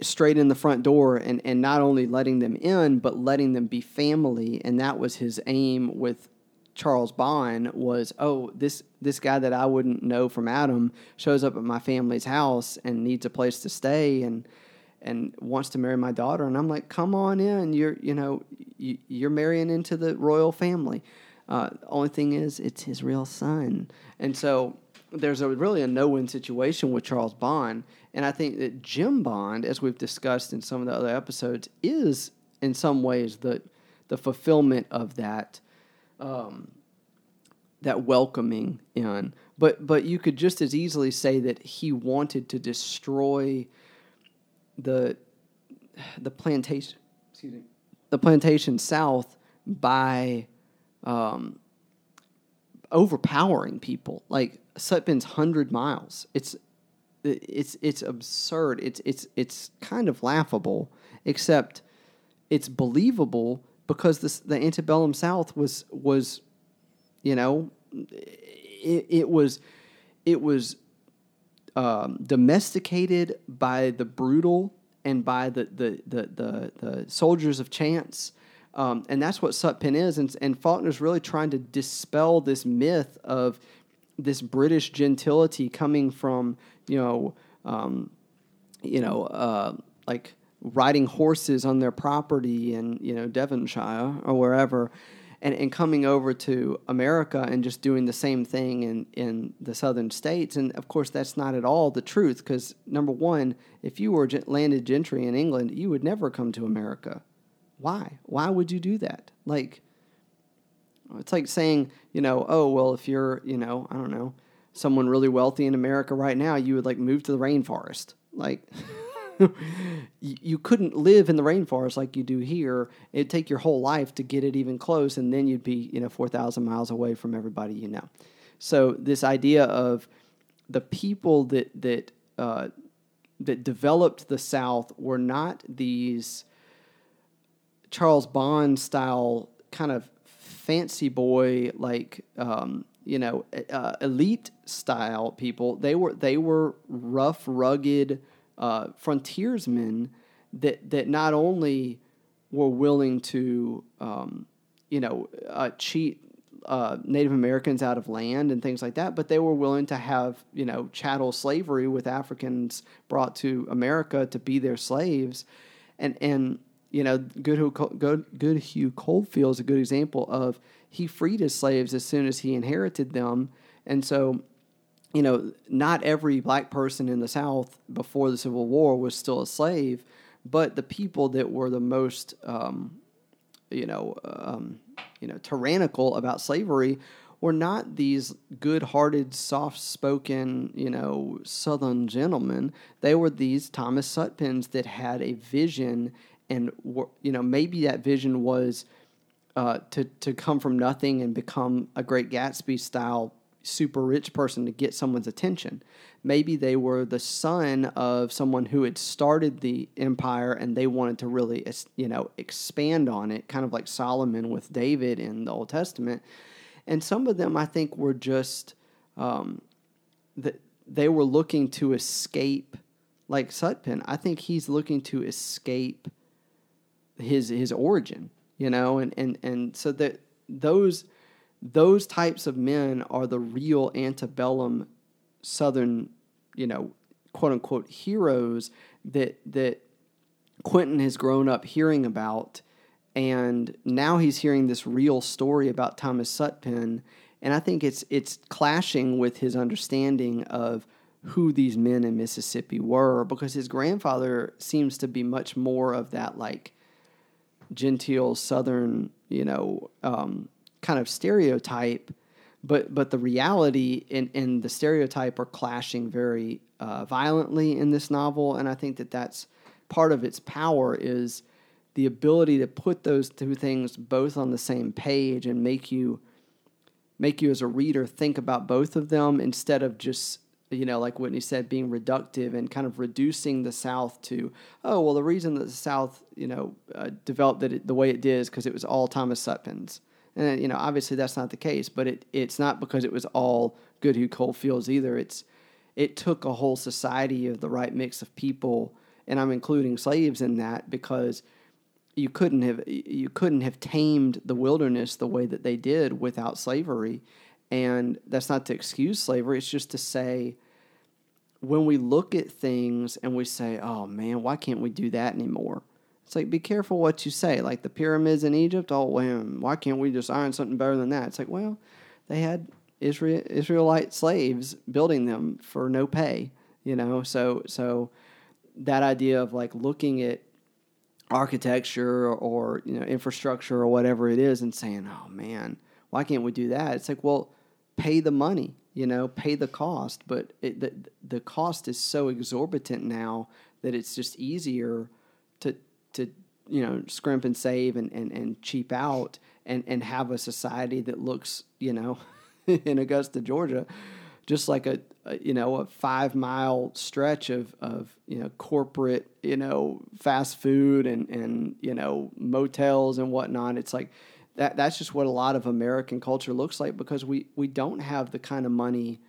straight in the front door, and and not only letting them in, but letting them be family, and that was his aim with Charles Bond was, oh, this this guy that I wouldn't know from Adam shows up at my family's house and needs a place to stay, and and wants to marry my daughter. And i'm like come on in. You're you know you, are marrying into the royal family. Uh, only thing is it's his real son. And so there's a really a no-win situation with charles bond. And i think that jim bond as we've discussed in some of the other episodes is in some ways the the fulfillment of that um, that welcoming in but but you could just as easily say that he wanted to destroy the the plantation excuse me the plantation south by um, overpowering people like Sutpen's hundred miles. It's it's it's absurd. It's it's it's kind of laughable, except it's believable because this, the antebellum South was was, you know, it, it was it was um, domesticated by the brutal and by the the the the, the soldiers of chance. Um, and that's what Sutpen is, and, and Faulkner's really trying to dispel this myth of this British gentility coming from you know um, you know uh, like riding horses on their property in you know Devonshire or wherever, and, and coming over to America and just doing the same thing in, in the southern states. And of course, that's not at all the truth because, number one, if you were landed gentry in England, you would never come to America. Why? Why would you do that? Like, it's like saying, you know, oh, well, if you're, you know, I don't know, someone really wealthy in America right now, you would like move to the rainforest. Like, you couldn't live in the rainforest like you do here. It'd take your whole life to get it even close, and then you'd be, you know, 4,000 miles away from everybody you know. So this idea of the people that that uh, that developed the South were not these Charles Bond style kind of fancy boy like um, you know uh, elite style people. They were they were rough, rugged uh, frontiersmen that that not only were willing to um, you know uh, cheat uh, Native Americans out of land and things like that, but they were willing to have you know chattel slavery with Africans brought to America to be their slaves, and and you know Good, Goodhue Coldfield is a good example of he freed his slaves as soon as he inherited them, and so you know, not every black person in the South before the Civil War was still a slave, but the people that were the most, um, you know, um, you know, tyrannical about slavery were not these good-hearted, soft-spoken, you know, Southern gentlemen. They were these Thomas Sutpens that had a vision, and were, you know, maybe that vision was uh, to to come from nothing and become a Great Gatsby style super rich person to get someone's attention. Maybe they were the son of someone who had started the empire and they wanted to really, you know, expand on it, kind of like Solomon with David in the Old Testament. And some of them, I think, were just um, that they were looking to escape, like Sutpen. I think he's looking to escape his his origin, you know, and and and so that those those types of men are the real antebellum Southern, you know, quote unquote heroes that that Quentin has grown up hearing about, and now he's hearing this real story about Thomas Sutpen, and I think it's it's clashing with his understanding of who these men in Mississippi were because his grandfather seems to be much more of that like genteel Southern, you know, um, kind of stereotype, but but the reality and, and the stereotype are clashing very uh, violently in this novel, and I think that that's part of its power is the ability to put those two things both on the same page and make you make you as a reader think about both of them instead of just you know, like Whitney said, being reductive and kind of reducing the South to, oh, well, the reason that the South, you know, uh, developed it the way it did is because it was all Thomas Sutpens. And you know, obviously that's not the case, but it it's not because it was all good. Goodhue Coldfields either. It's it took a whole society of the right mix of people, and I'm including slaves in that because you couldn't have you couldn't have tamed the wilderness the way that they did without slavery. And that's not to excuse slavery, it's just to say when we look at things and we say, "Oh man, why can't we do that anymore?" It's like, be careful what you say. Like the pyramids in Egypt, oh, well, why can't we just iron something better than that? It's like, well, they had Israel, Israelite slaves building them for no pay, you know? So, so that idea of like looking at architecture or, or, you know, infrastructure or whatever it is and saying, oh man, why can't we do that? It's like, well, pay the money, you know, pay the cost. But it, the, the cost is so exorbitant now that it's just easier to to you know scrimp and save and, and, and cheap out and, and have a society that looks you know in Augusta Georgia just like a, a, you know a five mile stretch of, of you know corporate you know fast food and and you know motels and whatnot. It's like that that's just what a lot of American culture looks like because we we don't have the kind of money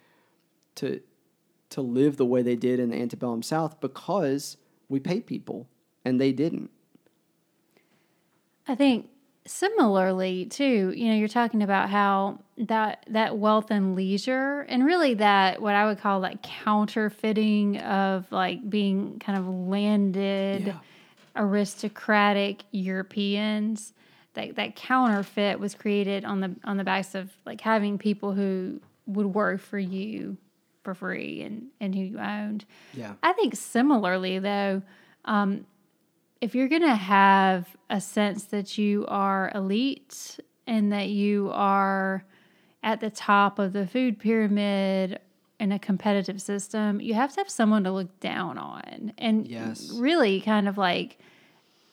to to live the way they did in the antebellum South because we pay people and they didn't. I think similarly too, you know, you're talking about how that that wealth and leisure and really that what I would call like counterfeiting of like being kind of landed yeah. aristocratic Europeans. That that counterfeit was created on the on the backs of like having people who would work for you for free and and who you owned. Yeah. I think similarly though, um, if you're going to have a sense that you are elite and that you are at the top of the food pyramid in a competitive system, you have to have someone to look down on. And yes. really kind of like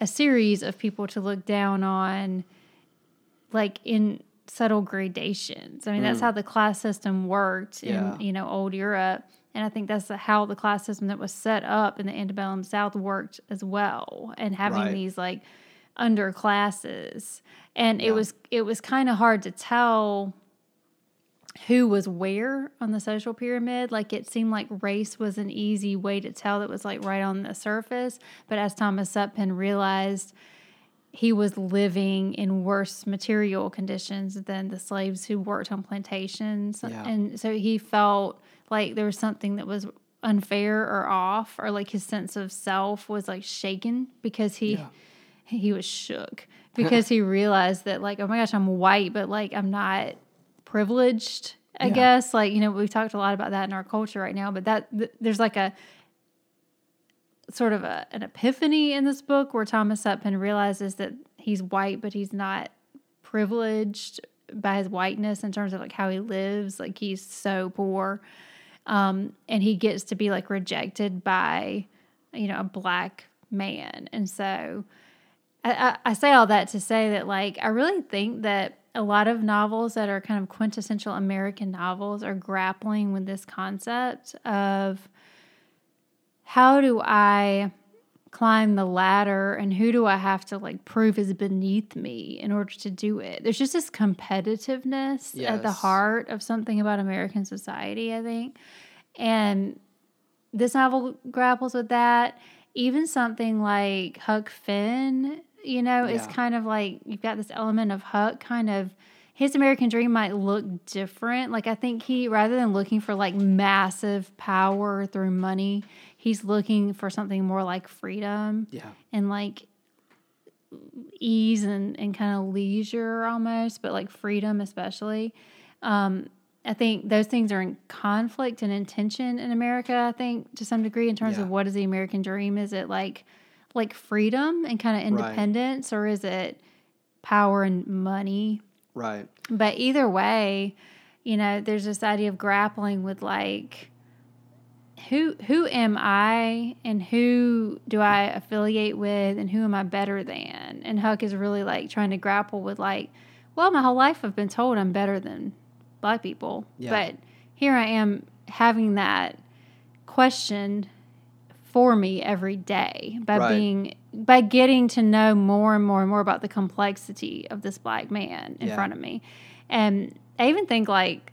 a series of people to look down on like in subtle gradations. I mean, mm. that's how the class system worked yeah. in, you know, old Europe. And I think that's how the class system that was set up in the antebellum South worked as well, and having right. these like underclasses. And yeah. it was it was kind of hard to tell who was where on the social pyramid. Like it seemed like race was an easy way to tell that was like right on the surface. But as Thomas Sutpen realized, he was living in worse material conditions than the slaves who worked on plantations. Yeah. And so he felt like there was something that was unfair or off or like his sense of self was like shaken because he yeah. he was shook because he realized that like oh my gosh I'm white but like I'm not privileged I yeah. guess like you know we've talked a lot about that in our culture right now but that th- there's like a sort of a, an epiphany in this book where Thomas Sutpen realizes that he's white but he's not privileged by his whiteness in terms of like how he lives like he's so poor um, and he gets to be like rejected by you know a black man. And so I, I, I say all that to say that like i really think that a lot of novels that are kind of quintessential American novels are grappling with this concept of how do I climb the ladder and who do I have to like prove is beneath me in order to do it. There's just this competitiveness yes. at the heart of something about American society, I think. And this novel grapples with that. Even something like Huck Finn, you know, yeah. is kind of like you've got this element of Huck kind of his American dream might look different. Like I think he rather than looking for like massive power through money, he's looking for something more like freedom. Yeah. And like ease and, and kind of leisure almost, but like freedom especially. Um, I think those things are in conflict and in tension in America, I think, to some degree, in terms yeah. of what is the American dream. Is it like like freedom and kind of independence, right. or is it power and money? Right. But either way, you know, there's this idea of grappling with like who who am I and who do I affiliate with and who am I better than? And Huck is really like trying to grapple with like, well, my whole life I've been told I'm better than black people. Yeah. But here I am having that question for me every day by right. being by getting to know more and more and more about the complexity of this black man in yeah. front of me. And I even think like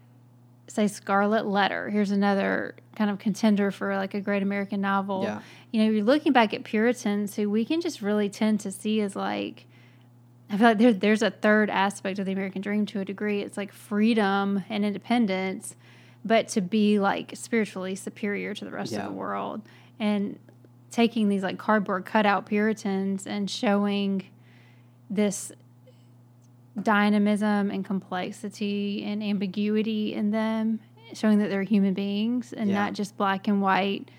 say Scarlet Letter. Here's another kind of contender for like a great American novel. Yeah. You know, you're looking back at Puritans who we can just really tend to see as like I feel like there, there's a third aspect of the American dream to a degree. It's like freedom and independence, but to be like spiritually superior to the rest yeah. of the world. And taking these like cardboard cutout Puritans and showing this dynamism and complexity and ambiguity in them, showing that they're human beings and yeah. not just black and white,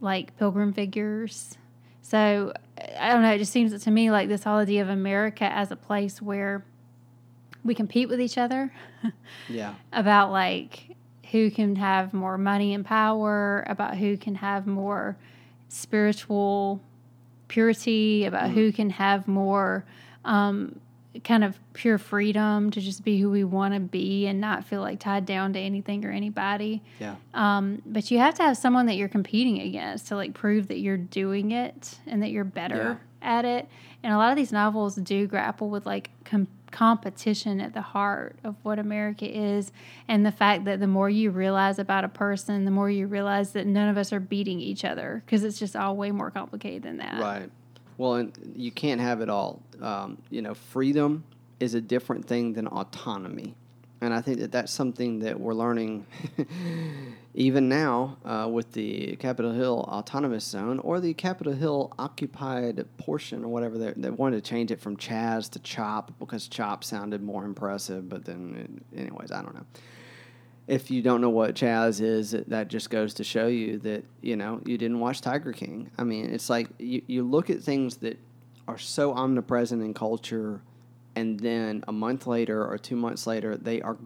like pilgrim figures. So I don't know. It just seems to me like this whole idea of America as a place where we compete with each other. yeah. About like who can have more money and power, about who can have more spiritual purity, about mm-hmm. who can have more um, kind of pure freedom to just be who we want to be and not feel like tied down to anything or anybody. Yeah. Um, but you have to have someone that you're competing against to like prove that you're doing it and that you're better yeah. at it. And a lot of these novels do grapple with like com- competition at the heart of what America is and the fact that the more you realize about a person, the more you realize that none of us are beating each other because it's just all way more complicated than that. Right. Well, and you can't have it all. Um, you know, freedom is a different thing than autonomy. And I think that that's something that we're learning even now uh, with the Capitol Hill Autonomous Zone or the Capitol Hill occupied portion or whatever. They, wanted to change it from Chaz to Chop because Chop sounded more impressive. But then, anyways, I don't know if you don't know what Chaz is, that just goes to show you that you know you didn't watch Tiger King. I mean, it's like you, you look at things that are so omnipresent in culture, and then a month later or two months later, they are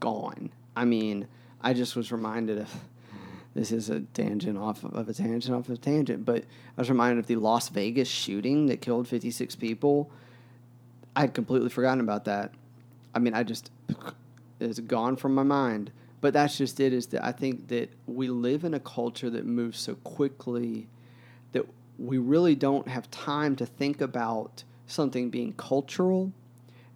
gone. I mean, I just was reminded of this is a tangent off of a tangent off of a tangent, but I was reminded of the Las Vegas shooting that killed 56 people. I had completely forgotten about that. I mean, I just it's gone from my mind but that's just it is that i think that we live in a culture that moves so quickly that we really don't have time to think about something being cultural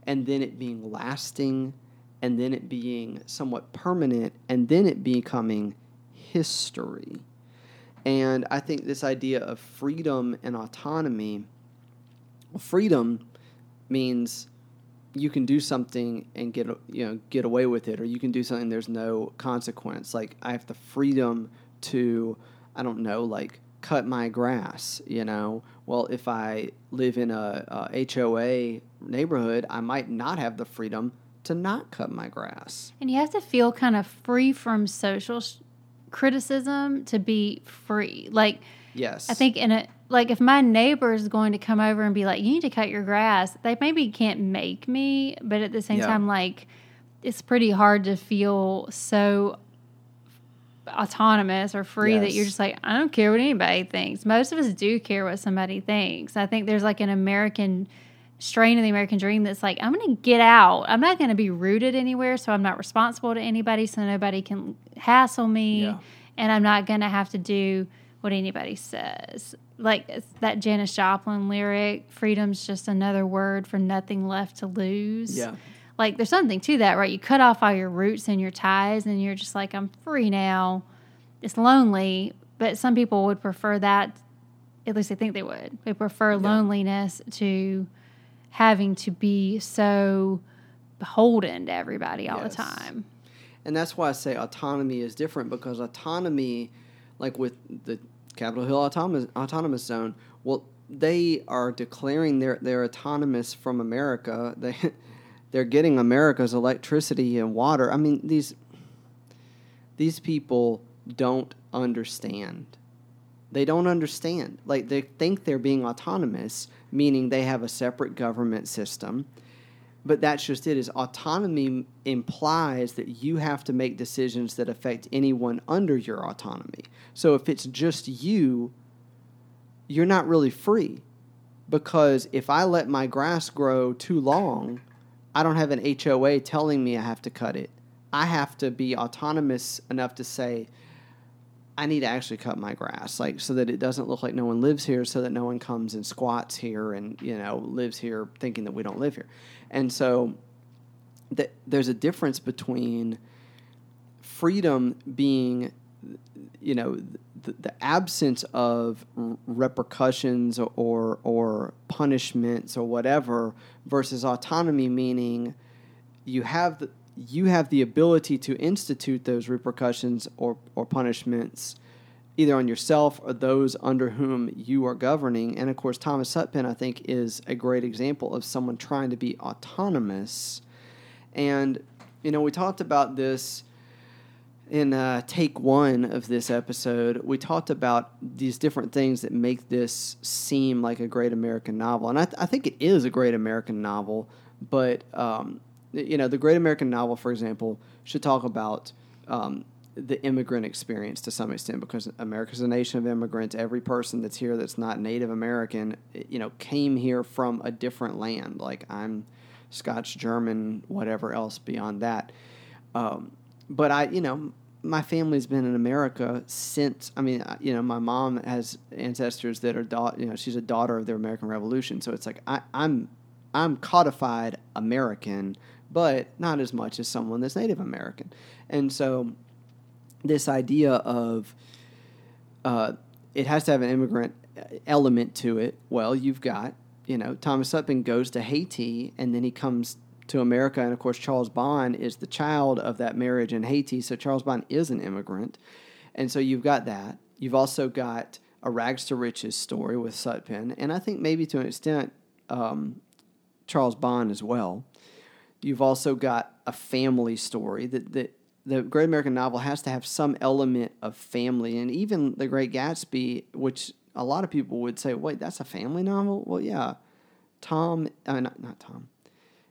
and then it being lasting and then it being somewhat permanent and then it becoming history. And i think this idea of freedom and autonomy freedom means you can do something and get you know get away with it, or you can do something there's no consequence. Like I have the freedom to I don't know like cut my grass. You know, well if I live in a, a HOA neighborhood, I might not have the freedom to not cut my grass. And you have to feel kind of free from social sh- criticism to be free. Like yes, I think in a like if my neighbor is going to come over and be like, "You need to cut your grass," they maybe can't make me, but at the same yeah. time, like it's pretty hard to feel so autonomous or free yes. that you're just like, I don't care what anybody thinks. Most of us do care what somebody thinks. I think there's like an American strain of the American dream that's like, I'm going to get out. I'm not going to be rooted anywhere, so I'm not responsible to anybody, so nobody can hassle me, Yeah. and I'm not going to have to do what anybody says. Like that Janis Joplin lyric, freedom's just another word for nothing left to lose. Yeah. Like there's something to that, right? You cut off all your roots and your ties, and you're just like, I'm free now. It's lonely, but some people would prefer that. At least they think they would. They prefer loneliness to having to be so beholden to everybody all Yes. the time. And that's why I say autonomy is different because autonomy, like with the Capitol Hill autonomous, autonomous zone, well, they are declaring they're, they're autonomous from America. They, they're getting America's electricity and water. I mean, these, these people don't understand. They don't understand. Like, they think they're being autonomous, meaning they have a separate government system but that's just it is autonomy implies that you have to make decisions that affect anyone under your autonomy. So if it's just you you're not really free. Because if i let my grass grow too long i don't have an hoa telling me i have to cut it. I have to be autonomous enough to say I need to actually cut my grass, like so that it doesn't look like no one lives here, so that no one comes and squats here and you know lives here thinking that we don't live here, and so that there's a difference between freedom being, you know, the, the absence of repercussions or or punishments or whatever versus autonomy meaning you have the you have the ability to institute those repercussions or, or punishments either on yourself or those under whom you are governing. And of course, Thomas Sutpen, I think, is a great example of someone trying to be autonomous. And, you know, we talked about this in uh, take one of this episode. We talked about these different things that make this seem like a great American novel. And I, th- I think it is a great American novel, but um, you know, the Great American Novel, for example, should talk about um, the immigrant experience to some extent because America's a nation of immigrants. Every person that's here that's not Native American, you know, came here from a different land. Like I'm Scotch, German, whatever else beyond that. Um, but I, you know, my family's been in America since. I mean, you know, my mom has ancestors that are, da- you know, she's a daughter of the American Revolution. So it's like I, I'm, I'm codified American but not as much as someone that's Native American. And so, this idea of uh, it has to have an immigrant element to it. Well, you've got, you know, Thomas Sutpen goes to Haiti and then he comes to America. And of course, Charles Bond is the child of that marriage in Haiti. So, Charles Bond is an immigrant. And so, you've got that. You've also got a rags to riches story with Sutpen. And I think maybe to an extent, um, Charles Bond as well. You've also got a family story that, that the Great American Novel has to have some element of family, and even The Great Gatsby, which a lot of people would say, "Wait, that's a family novel." Well, yeah, Tom, uh, not not Tom,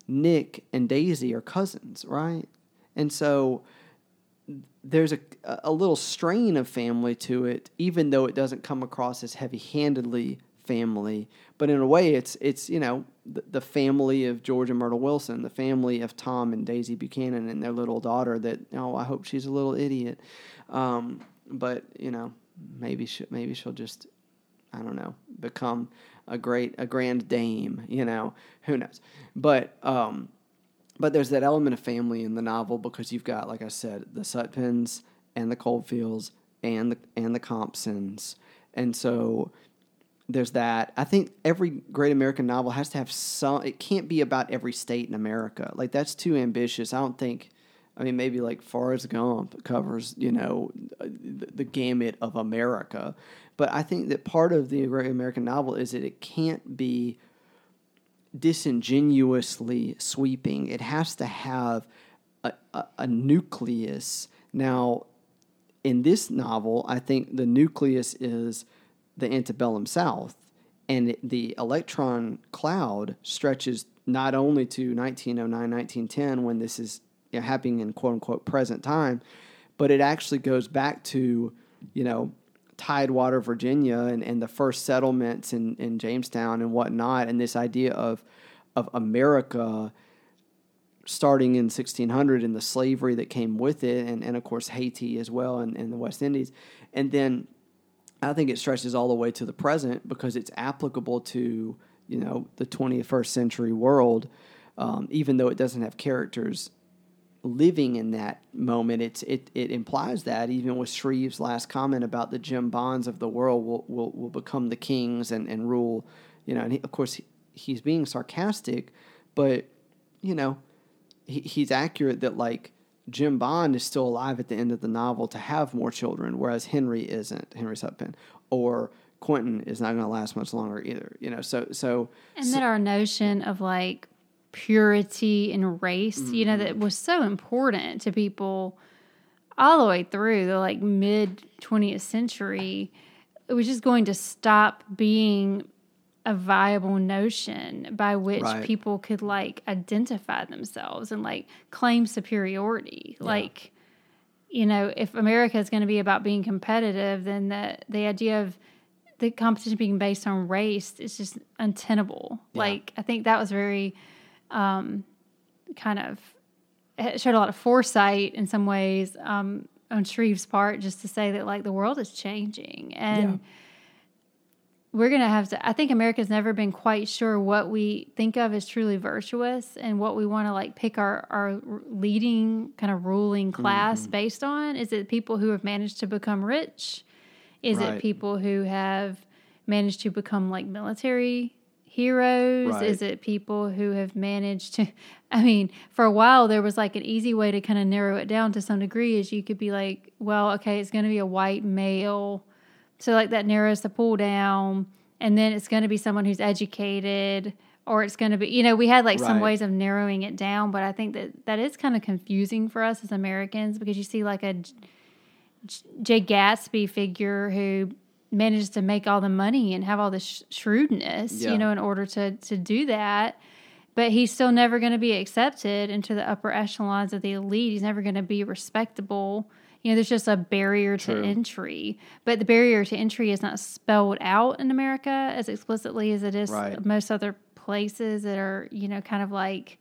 Nick and Daisy are cousins, right? And so there's a a little strain of family to it, even though it doesn't come across as heavy-handedly family. But in a way, it's it's you know the, the family of George and Myrtle Wilson, the family of Tom and Daisy Buchanan and their little daughter. That oh, I hope she's a little idiot, um, but you know maybe she, maybe she'll just I don't know become a great a grand dame. You know who knows, but. Um, but there's that element of family in the novel because you've got, like I said, the Sutpens and the Coldfields and the and the Compsons, and so there's that. I think every great American novel has to have some. It can't be about every state in America. Like that's too ambitious. I don't think. I mean, maybe like Forrest Gump covers, you know, the, the gamut of America, but I think that part of the great American novel is that it can't be disingenuously sweeping. It has to have a, a, a nucleus. Now, in this novel, I think the nucleus is the antebellum South, and the electron cloud stretches not only to 1909, 1910, when this is you know, happening in quote unquote present time, but it actually goes back to, you know, Tidewater, Virginia, and, and the first settlements in, in Jamestown and whatnot, and this idea of of America starting in 1600 and the slavery that came with it, and, and of course Haiti as well and, and the West Indies. And then I think it stretches all the way to the present because it's applicable to, you know, the 21st century world, um, even though it doesn't have characters living in that moment. It's, it, it implies that, even with Shreve's last comment about the Jim Bonds of the world will, will, will become the kings and, and rule, you know, and he, of course he, he's being sarcastic, but, you know, he, he's accurate that like Jim Bond is still alive at the end of the novel to have more children, whereas Henry isn't. Henry Sutpen or Quentin is not going to last much longer either. You know, so so and so, then our notion of like purity and race, mm-hmm. you know, that was so important to people all the way through the like mid 20th century. It was just going to stop being a viable notion by which right. people could like identify themselves and like claim superiority. Yeah. Like, you know, if America is going to be about being competitive, then the the idea of the competition being based on race is just untenable. Yeah. Like, I think that was very um, kind of it showed a lot of foresight in some ways um, on Shreve's part, just to say that like the world is changing and. Yeah we're going to have to i think america's never been quite sure what we think of as truly virtuous and what we want to like pick our, our leading kind of ruling class mm-hmm. based on is it people who have managed to become rich is right. it people who have managed to become like military heroes right. is it people who have managed to i mean for a while there was like an easy way to kind of narrow it down to some degree is you could be like well okay it's going to be a white male so like that narrows the pool down, and then it's going to be someone who's educated, or it's going to be you know we had like right. some ways of narrowing it down, but I think that that is kind of confusing for us as Americans because you see like a Jay Gatsby figure who manages to make all the money and have all the sh- shrewdness, yeah. you know, in order to to do that. But he's still never going to be accepted into the upper echelons of the elite. He's never going to be respectable you know, there's just a barrier to True. entry. But the barrier to entry is not spelled out in America as explicitly as it is right. most other places that are, you know, kind of like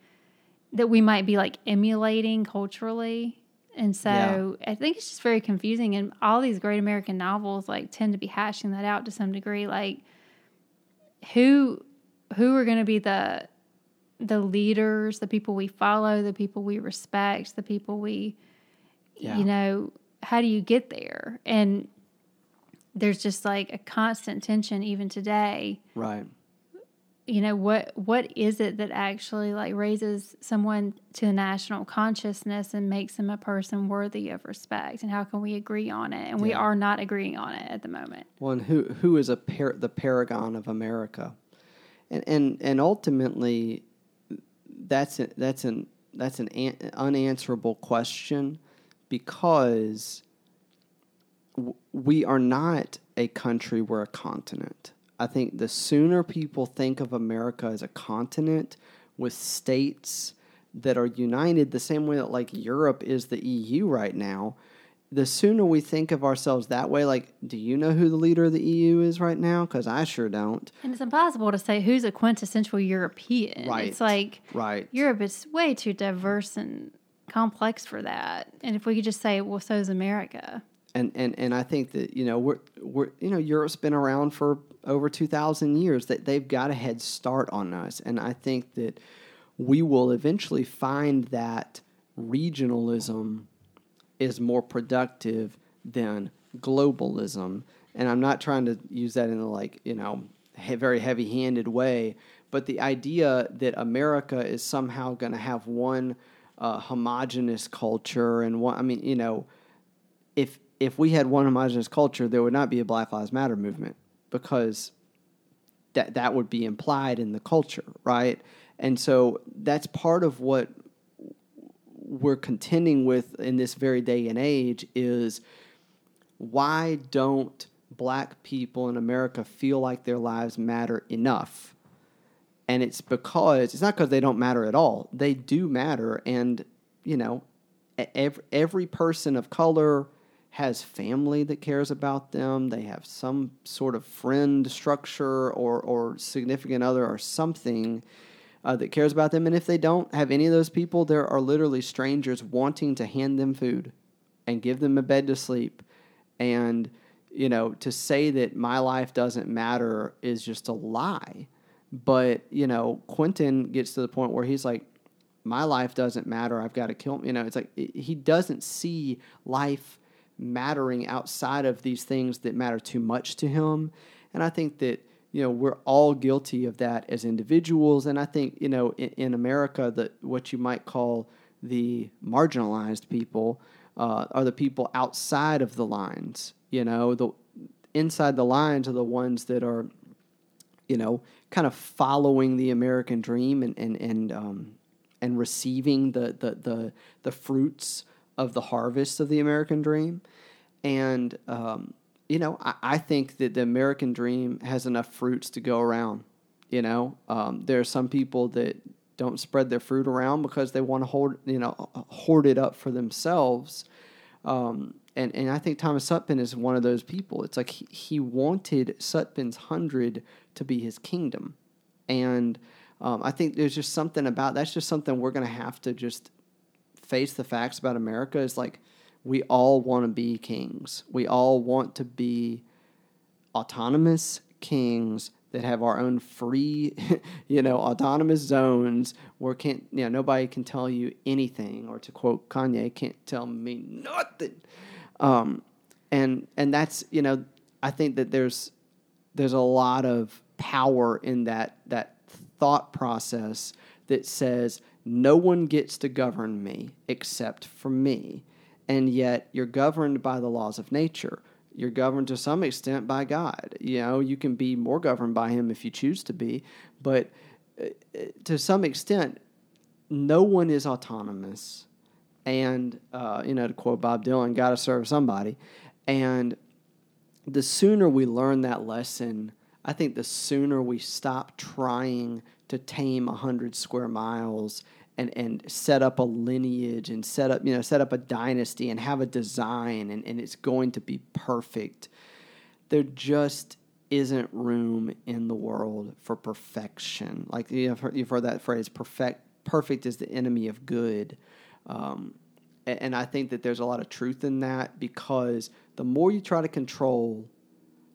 that we might be like emulating culturally. And so yeah. I think it's just very confusing. And all these great American novels like tend to be hashing that out to some degree. Like who who are going to be the the leaders, the people we follow, the people we respect, the people we yeah. you know, how do you get there? And there's just like a constant tension even today. Right. You know, what what is it that actually like raises someone to the national consciousness and makes them a person worthy of respect? And how can we agree on it? And yeah. we are not agreeing on it at the moment. Well, and who who is a par- the paragon of America? And and and ultimately that's a, that's an that's an, an unanswerable question because w- we are not a country, we're a continent. I think the sooner people think of America as a continent with states that are united the same way that like Europe is the EU right now, the sooner we think of ourselves that way, like, do you know who the leader of the EU is right now? Because I sure don't. And it's impossible to say who's a quintessential European. Right. It's like right. Europe is way too diverse and complex for that. And if we could just say, well, so is America. And and and I think that you know we're we're you know Europe's been around for over two thousand years. That they've got a head start on us, and I think that we will eventually find that regionalism is more productive than globalism. And I'm not trying to use that in a like you know very heavy-handed way, but the idea that America is somehow going to have one uh, homogenous culture and one. I mean, you know, if if we had one homogenous culture, there would not be a Black Lives Matter movement because that that would be implied in the culture, right? And so that's part of what we're contending with in this very day and age is why don't black people in America feel like their lives matter enough? And it's because it's not because they don't matter at all. They do matter, and you know, every every person of color has family that cares about them. They have some sort of friend structure or or significant other or something. uh, that cares about them. And if they don't have any of those people, there are literally strangers wanting to hand them food and give them a bed to sleep. And, you know, to say that my life doesn't matter is just a lie. But, you know, Quentin gets to the point where he's like, my life doesn't matter. I've got to kill. You know, it's like he doesn't see life mattering outside of these things that matter too much to him. And I think that you know we're all guilty of that as individuals and i think you know in, in america that what you might call the marginalized people uh, are the people outside of the lines you know the inside the lines are the ones that are you know kind of following the american dream and and and um, and receiving the, the the the fruits of the harvest of the american dream and um, you know, I, I, think that the American dream has enough fruits to go around. You know, um, there are some people that don't spread their fruit around because they want to hold, you know, hoard it up for themselves. Um, and, and I think Thomas Sutpen is one of those people. It's like he, he wanted Sutpen's hundred to be his kingdom. And um, I think there's just something about that's just something we're to have to just face the facts about America is like we all want to be kings. We all want to be autonomous kings that have our own free, you know, autonomous zones where can't, you know, nobody can tell you anything, or to quote Kanye, can't tell me nothing. Um, and and that's you know, I think that there's there's a lot of power in that that thought process that says no one gets to govern me except for me and yet you're governed by the laws of nature. You're governed to some extent by God. You know, you can be more governed by Him if you choose to be, but uh, to some extent, no one is autonomous. And, uh, you know, to quote Bob Dylan, got to serve somebody. And the sooner we learn that lesson, I think the sooner we stop trying to tame 100 square miles and and set up a lineage and set up you know set up a dynasty and have a design and, and it's going to be perfect there just isn't room in the world for perfection like you've heard, you've heard that phrase perfect perfect is the enemy of good um, and, and i think that there's a lot of truth in that because the more you try to control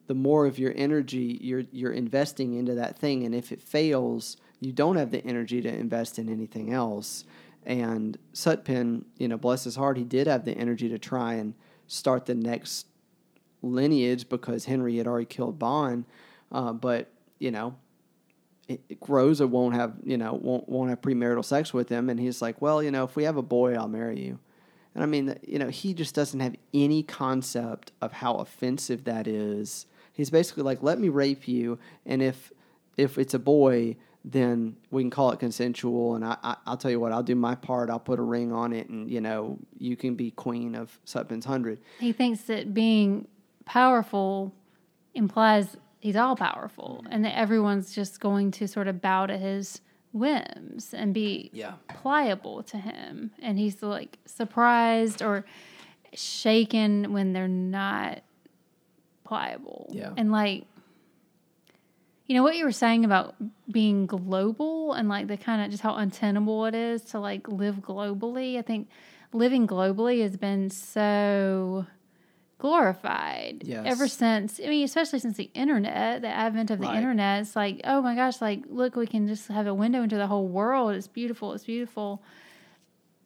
the more of your energy you're you're investing into that thing and if it fails you don't have the energy to invest in anything else. And Sutpen, you know, bless his heart, he did have the energy to try and start the next lineage because Henry had already killed Bon. Uh, but you know, Rosa won't have you know won't won't have premarital sex with him, and he's like, well, you know, if we have a boy, I'll marry you. And I mean, you know, he just doesn't have any concept of how offensive that is. He's basically like, let me rape you, and if if it's a boy, then we can call it consensual. And I, I, will tell you what, I'll do my part. I'll put a ring on it, and you know, you can be queen of Sutpen's hundred. He thinks that being powerful implies he's all powerful, mm-hmm. and that everyone's just going to sort of bow to his whims and be yeah. pliable to him. And he's like surprised or shaken when they're not pliable. Yeah. And like you know what you were saying about being global and like the kind of just how untenable it is to like live globally. I think living globally has been so glorified yes. ever since. I mean, especially since the internet, the advent of the right. internet. It's like, oh my gosh, like look, we can just have a window into the whole world. It's beautiful. It's beautiful.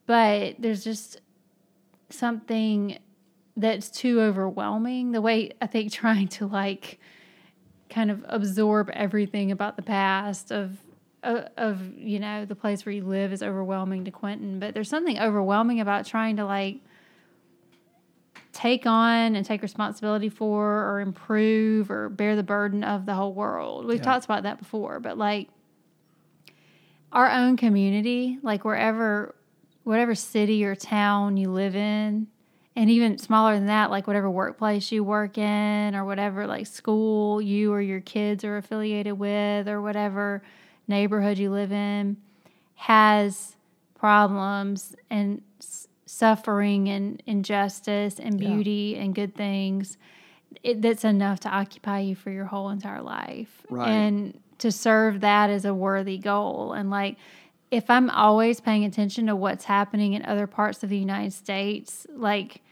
But there's just something that's too overwhelming. The way I think trying to like kind of absorb everything about the past of uh, of you know the place where you live is overwhelming to Quentin, but there's something overwhelming about trying to like take on and take responsibility for or improve or bear the burden of the whole world. We've yeah. talked about that before, but like our own community, like wherever whatever city or town you live in, and even smaller than that, like whatever workplace you work in or whatever like school you or your kids are affiliated with or whatever neighborhood you live in has problems and suffering and injustice and beauty yeah. and good things it, that's enough to occupy you for your whole entire life right. and to serve that as a worthy goal. And like, if I'm always paying attention to what's happening in other parts of the United States, like,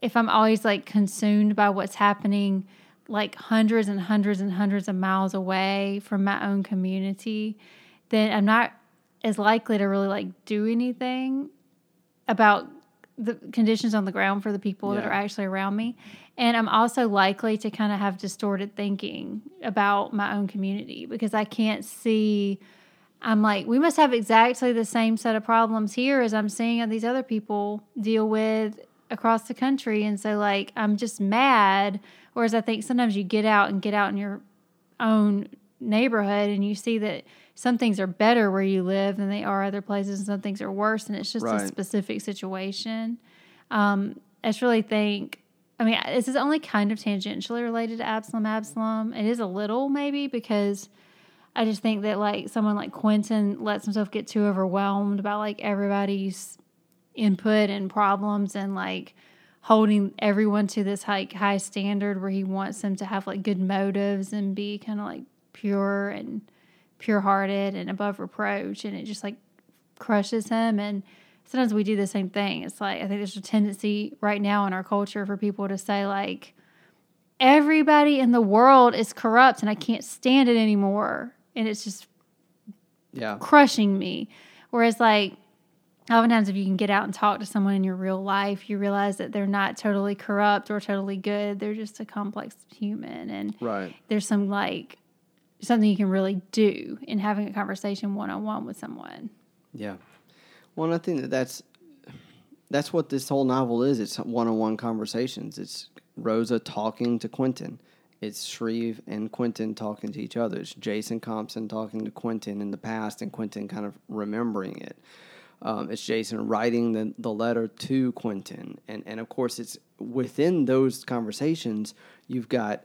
if I'm always like consumed by what's happening like hundreds and hundreds and hundreds of miles away from my own community, then I'm not as likely to really like do anything about the conditions on the ground for the people yeah. that are actually around me. And I'm also likely to kind of have distorted thinking about my own community because I can't see. I'm like, we must have exactly the same set of problems here as I'm seeing these other people deal with across the country. And so, like, I'm just mad. Whereas I think sometimes you get out and get out in your own neighborhood and you see that some things are better where you live than they are other places, and some things are worse, and it's just right. a specific situation. Um, I just really think, I mean, this is only kind of tangentially related to Absalom. Absalom, it is a little maybe because I just think that like someone like Quentin lets himself get too overwhelmed by like everybody's input and problems and like holding everyone to this like high standard where he wants them to have like good motives and be kind of like pure and pure hearted and above reproach, and it just like crushes him. And sometimes we do the same thing. It's like I think there's a tendency right now in our culture for people to say like everybody in the world is corrupt and I can't stand it anymore, and it's just yeah crushing me. Whereas like oftentimes if you can get out and talk to someone in your real life you realize that they're not totally corrupt or totally good they're just a complex human and right. there's some like something you can really do in having a conversation one on one with someone. Yeah. Well, I think that that's that's what this whole novel is. It's one on one conversations. It's Rosa talking to Quentin. It's Shreve and Quentin talking to each other. It's Jason Compson talking to Quentin in the past and Quentin kind of remembering it. Um, it's Jason writing the, the letter to Quentin. And, and of course, it's within those conversations, you've got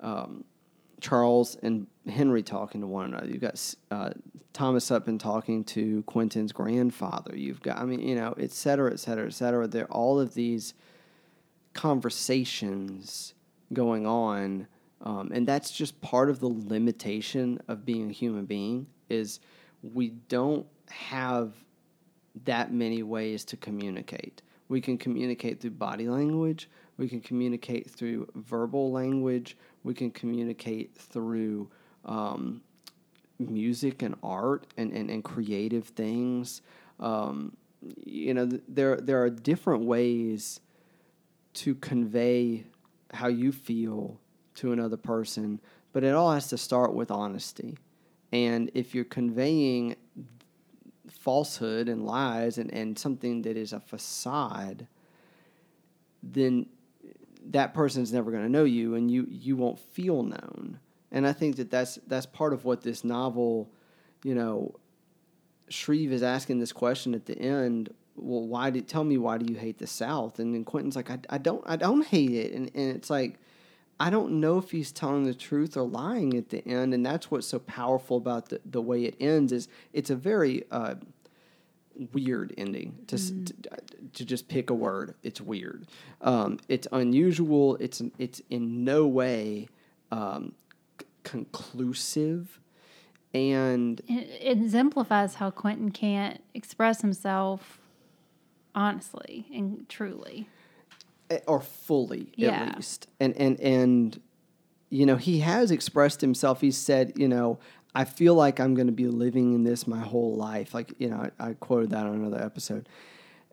um, Charles and Henry talking to one another. You've got uh, Thomas Sutpen talking to Quentin's grandfather. You've got, I mean, you know, et cetera, et cetera, et cetera. There are all of these conversations going on, um, and that's just part of the limitation of being a human being. Is we don't have that many ways to communicate. We can communicate through body language. We can communicate through verbal language we can communicate through um, music and art and, and, and creative things. Um, you know, there there are different ways to convey how you feel to another person, but it all has to start with honesty. And if you're conveying falsehood and lies and, and something that is a facade, then that person's never going to know you and you you won't feel known and i think that that's that's part of what this novel you know shreve is asking this question at the end well why did tell me why do you hate the south? And then quentin's like i, I don't i don't hate it. And, and it's like i don't know if he's telling the truth or lying at the end. And that's what's so powerful about the, the way it ends is it's a very uh, weird ending to, mm. to, to just pick a word. It's weird. Um, it's unusual. It's it's in no way um, conclusive and it, it exemplifies how quentin can't express himself honestly and truly eh, or fully yeah. at least and and and you know he has expressed himself he said you know I feel like I'm going to be living in this my whole life. Like, you know, I, I quoted that on another episode.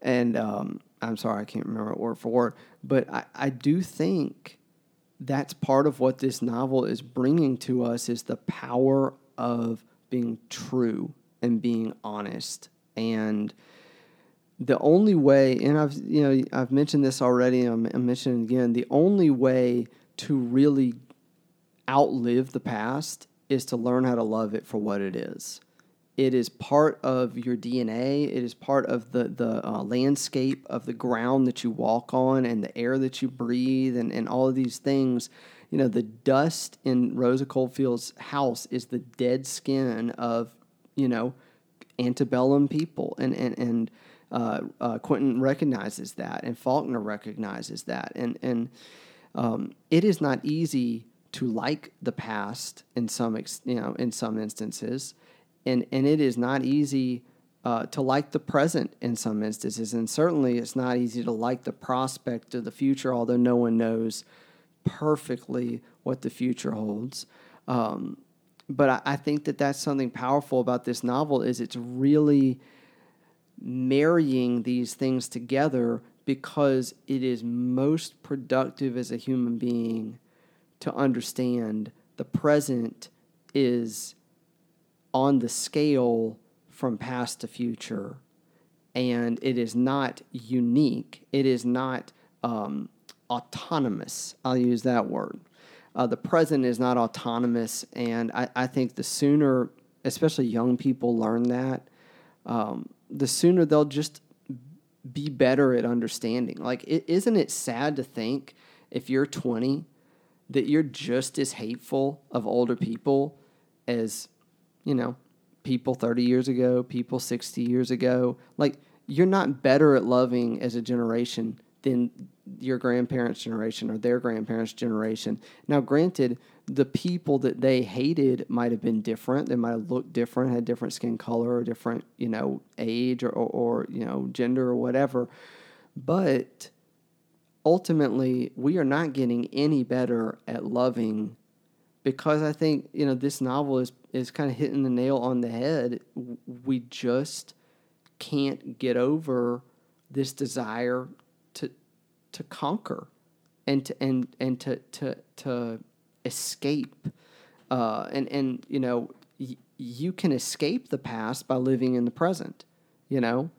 And um, I'm sorry, I can't remember it word for word. But I, I do think that's part of what this novel is bringing to us is the power of being true and being honest. And the only way, and I've, you know, I've mentioned this already, I'm, I'm mentioning again, the only way to really outlive the past is to learn how to love it for what it is. It is part of your DNA. It is part of the, the uh, landscape of the ground that you walk on and the air that you breathe and, and all of these things. You know, the dust in Rosa Coldfield's house is the dead skin of, you know, antebellum people. And, and, and uh, uh, Quentin recognizes that, and Faulkner recognizes that. And, and um, it is not easy to like the past in some ex, you know in some instances, and and it is not easy uh, to like the present in some instances, and certainly it's not easy to like the prospect of the future, although no one knows perfectly what the future holds. Um, but I, I think that that's something powerful about this novel is it's really marrying these things together because it is most productive as a human being to understand the present is on the scale from past to future. And it is not unique. It is not um, autonomous. I'll use that word. Uh, the present is not autonomous. And I, I think the sooner especially young people learn that um, the sooner they'll just be better at understanding. Like, is isn't it sad to think if you're 20 that you're just as hateful of older people as, you know, people 30 years ago, people 60 years ago? Like, you're not better at loving as a generation than your grandparents' generation or their grandparents' generation. Now, granted, the people that they hated might have been different. They might have looked different, had different skin color, or different, you know, age or, or, or you know, gender or whatever. But ultimately, we are not getting any better at loving because I think, you know, this novel is, is kind of hitting the nail on the head. We just can't get over this desire to to conquer and to and and to to to escape. Uh, and and you know y- you can escape the past by living in the present. You know,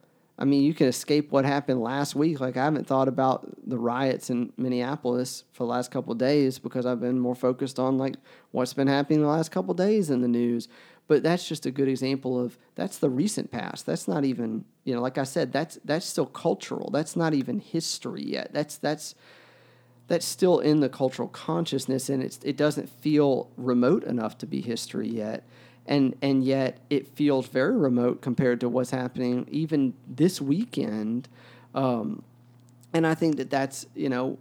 I mean, you can escape what happened last week. Like I haven't thought about the riots in Minneapolis for the last couple days because I've been more focused on like what's been happening the last couple days in the news. But that's just a good example of that's the recent past. That's not even you know, like I said, that's that's still cultural. That's not even history yet. That's that's that's still in the cultural consciousness and it's, it doesn't feel remote enough to be history yet and and yet it feels very remote compared to what's happening even this weekend. Um, and i think that that's you know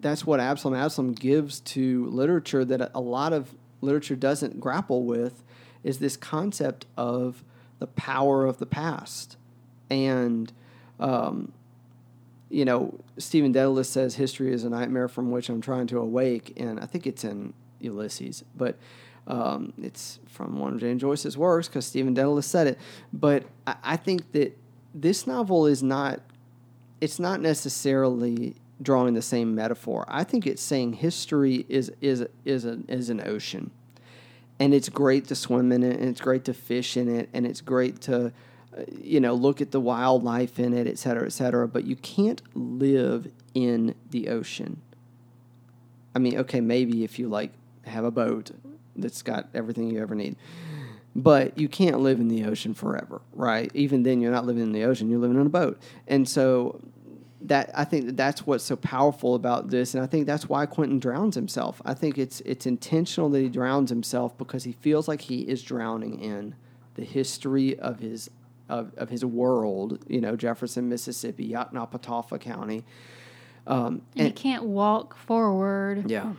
that's what absalom absalom gives to literature that a lot of literature doesn't grapple with is this concept of the power of the past. And um, you know, Stephen Dedalus says history is a nightmare from which I'm trying to awake, and I think it's in Ulysses, but um, it's from one of James Joyce's works because Stephen Dedalus said it. But I, I think that this novel is not, it's not necessarily drawing the same metaphor. I think it's saying history is is is a, is an ocean, and it's great to swim in it, and it's great to fish in it, and it's great to you know, look at the wildlife in it, et cetera, et cetera, but you can't live in the ocean. I mean, okay, maybe if you like have a boat that's got everything you ever need, but you can't live in the ocean forever, right? Even then, you're not living in the ocean; you're living in a boat, and so that I think that that's what's so powerful about this, and I think that's why Quentin drowns himself. I think it's it's intentional that he drowns himself because he feels like he is drowning in the history of his of, of his world, you know, Jefferson, Mississippi, Yoknapatawpha County. Um, and, you can't walk forward. Yeah.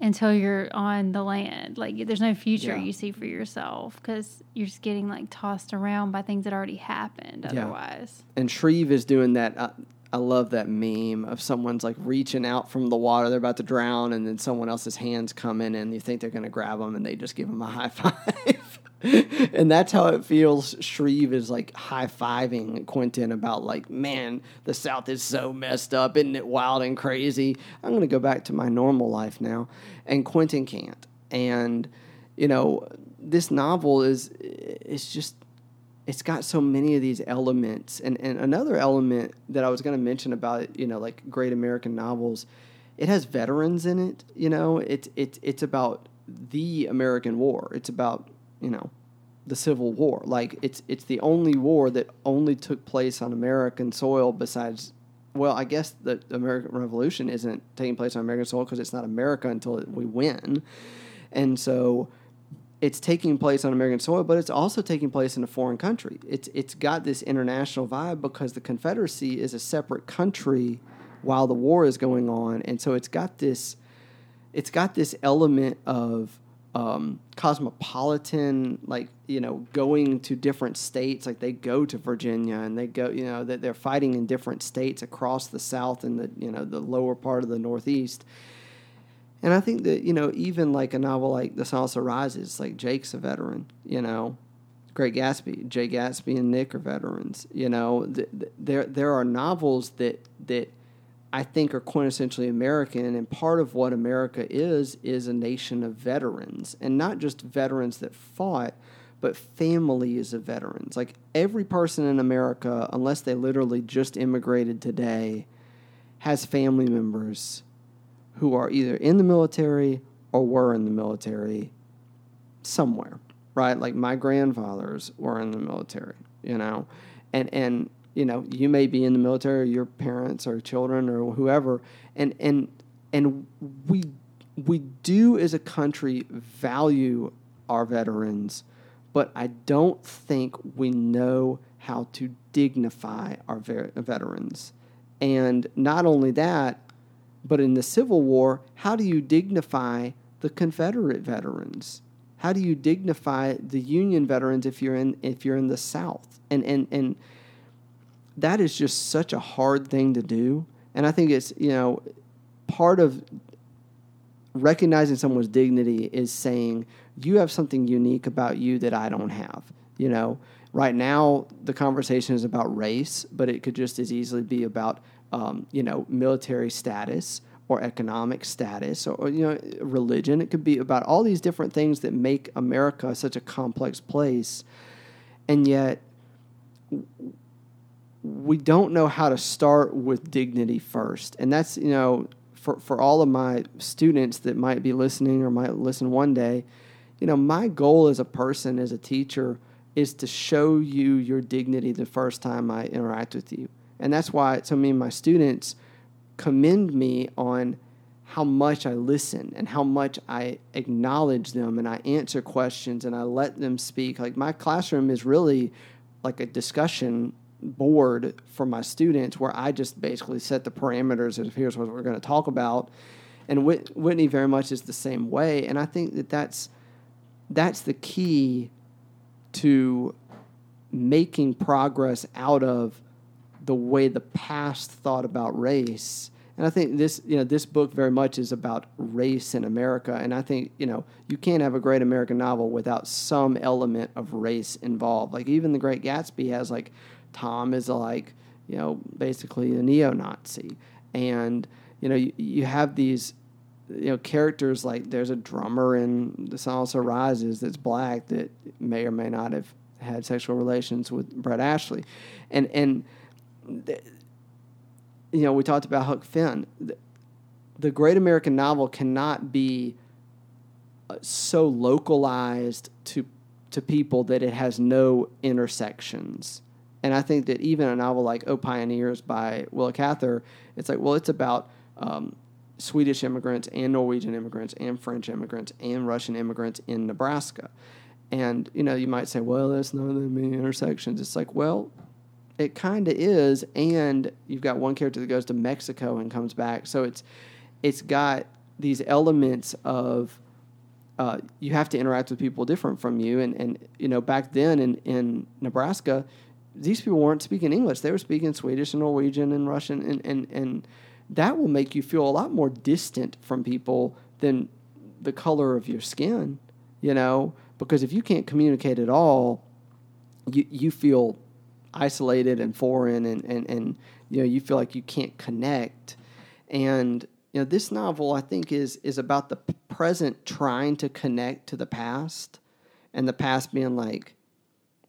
Until you're on the land, like there's no future yeah. you see for yourself because you're just getting like tossed around by things that already happened. Otherwise, yeah. and Shreve is doing that. Uh, I love that meme of someone's like reaching out from the water, they're about to drown, and then someone else's hands come in, and you think they're going to grab them, and they just give them a high five. and that's how it feels. Shreve is like high fiving Quentin about like, man, the South is so messed up, isn't it wild and crazy? I'm to go back to my normal life now, and Quentin can't. And you know, this novel is it's just it's got so many of these elements. And and another element that I was to mention about you know like great American novels, it has veterans in it. You know, it's it's it's about the American War. It's about you know, the Civil War. Like it's it's the only war that only took place on American soil besides well, I guess the American Revolution isn't taking place on American soil because it's not America until we win. And so it's taking place on American soil, but it's also taking place in a foreign country. It's it's got this international vibe because the Confederacy is a separate country while the war is going on, and so it's got this it's got this element of um, cosmopolitan, like you know, going to different states. Like they go to Virginia and they go, you know, that they're fighting in different states across the South and the you know the lower part of the Northeast. And I think that you know, even like a novel like The Sun Also Rises, like Jake's a veteran, you know, Great Gatsby, Jay Gatsby and Nick are veterans. You know, th- th- there there are novels that that I think are quintessentially American, and part of what America is is a nation of veterans, and not just veterans that fought, but families of veterans. Like every person in America, unless they literally just immigrated today, has family members who are either in the military or were in the military somewhere, right? Like my grandfathers were in the military, you know, and and you know, you may be in the military, or your parents or children or whoever, and and and we we do as a country value our veterans, but I don't think we know how to dignify our ver- veterans. And not only that, but in the Civil War, how do you dignify the Confederate veterans? How do you dignify the Union veterans if you're in if you're in the South? And and and that is just such a hard thing to do. And I think it's, you know, part of recognizing someone's dignity is saying, you have something unique about you that I don't have. You know, right now the conversation is about race, but it could just as easily be about, um, you know, military status or economic status or, or, you know religion it could be about all these different things that make america such a complex place and yet we don't know how to start with dignity first. And that's, you know, for, for all of my students that might be listening or might listen one day, you know, my goal as a person, as a teacher, is to show you your dignity the first time I interact with you. And that's why so many of my students commend me on how much I listen and how much I acknowledge them and I answer questions and I let them speak. Like my classroom is really like a discussion board for my students where I just basically set the parameters of here's what we're going to talk about. And Whit- Whitney very much is the same way. And I think that that's, that's the key to making progress out of the way the past thought about race. And I think this, you know, this book very much is about race in America. And I think, you know, you can't have a great American novel without some element of race involved. Like even The Great Gatsby has like Tom is like, you know, basically a neo-Nazi, and you know, you, you have these, you know, characters like there's a drummer in The Sun Also Rises that's black that may or may not have had sexual relations with Brett Ashley, and and. You know, we talked about Huck Finn. The, the great American novel cannot be uh, so localized to to people that it has no intersections. And I think that even a novel like Oh Pioneers by Willa Cather, it's like, well, it's about um, Swedish immigrants and Norwegian immigrants and French immigrants and Russian immigrants in Nebraska. And, you know, you might say, well, there's not that many intersections. It's like, well, it kind of is. And you've got one character that goes to Mexico and comes back. So it's, it's got these elements of, uh, you have to interact with people different from you. And, and you know, back then in, in Nebraska, these people weren't speaking English. They were speaking Swedish and Norwegian and Russian, and, and, and that will make you feel a lot more distant from people than the color of your skin, you know? Because if you can't communicate at all, you, you feel isolated and foreign, and, and, and you know, you feel like you can't connect. And you know, this novel I think is is about the present trying to connect to the past, and the past being like,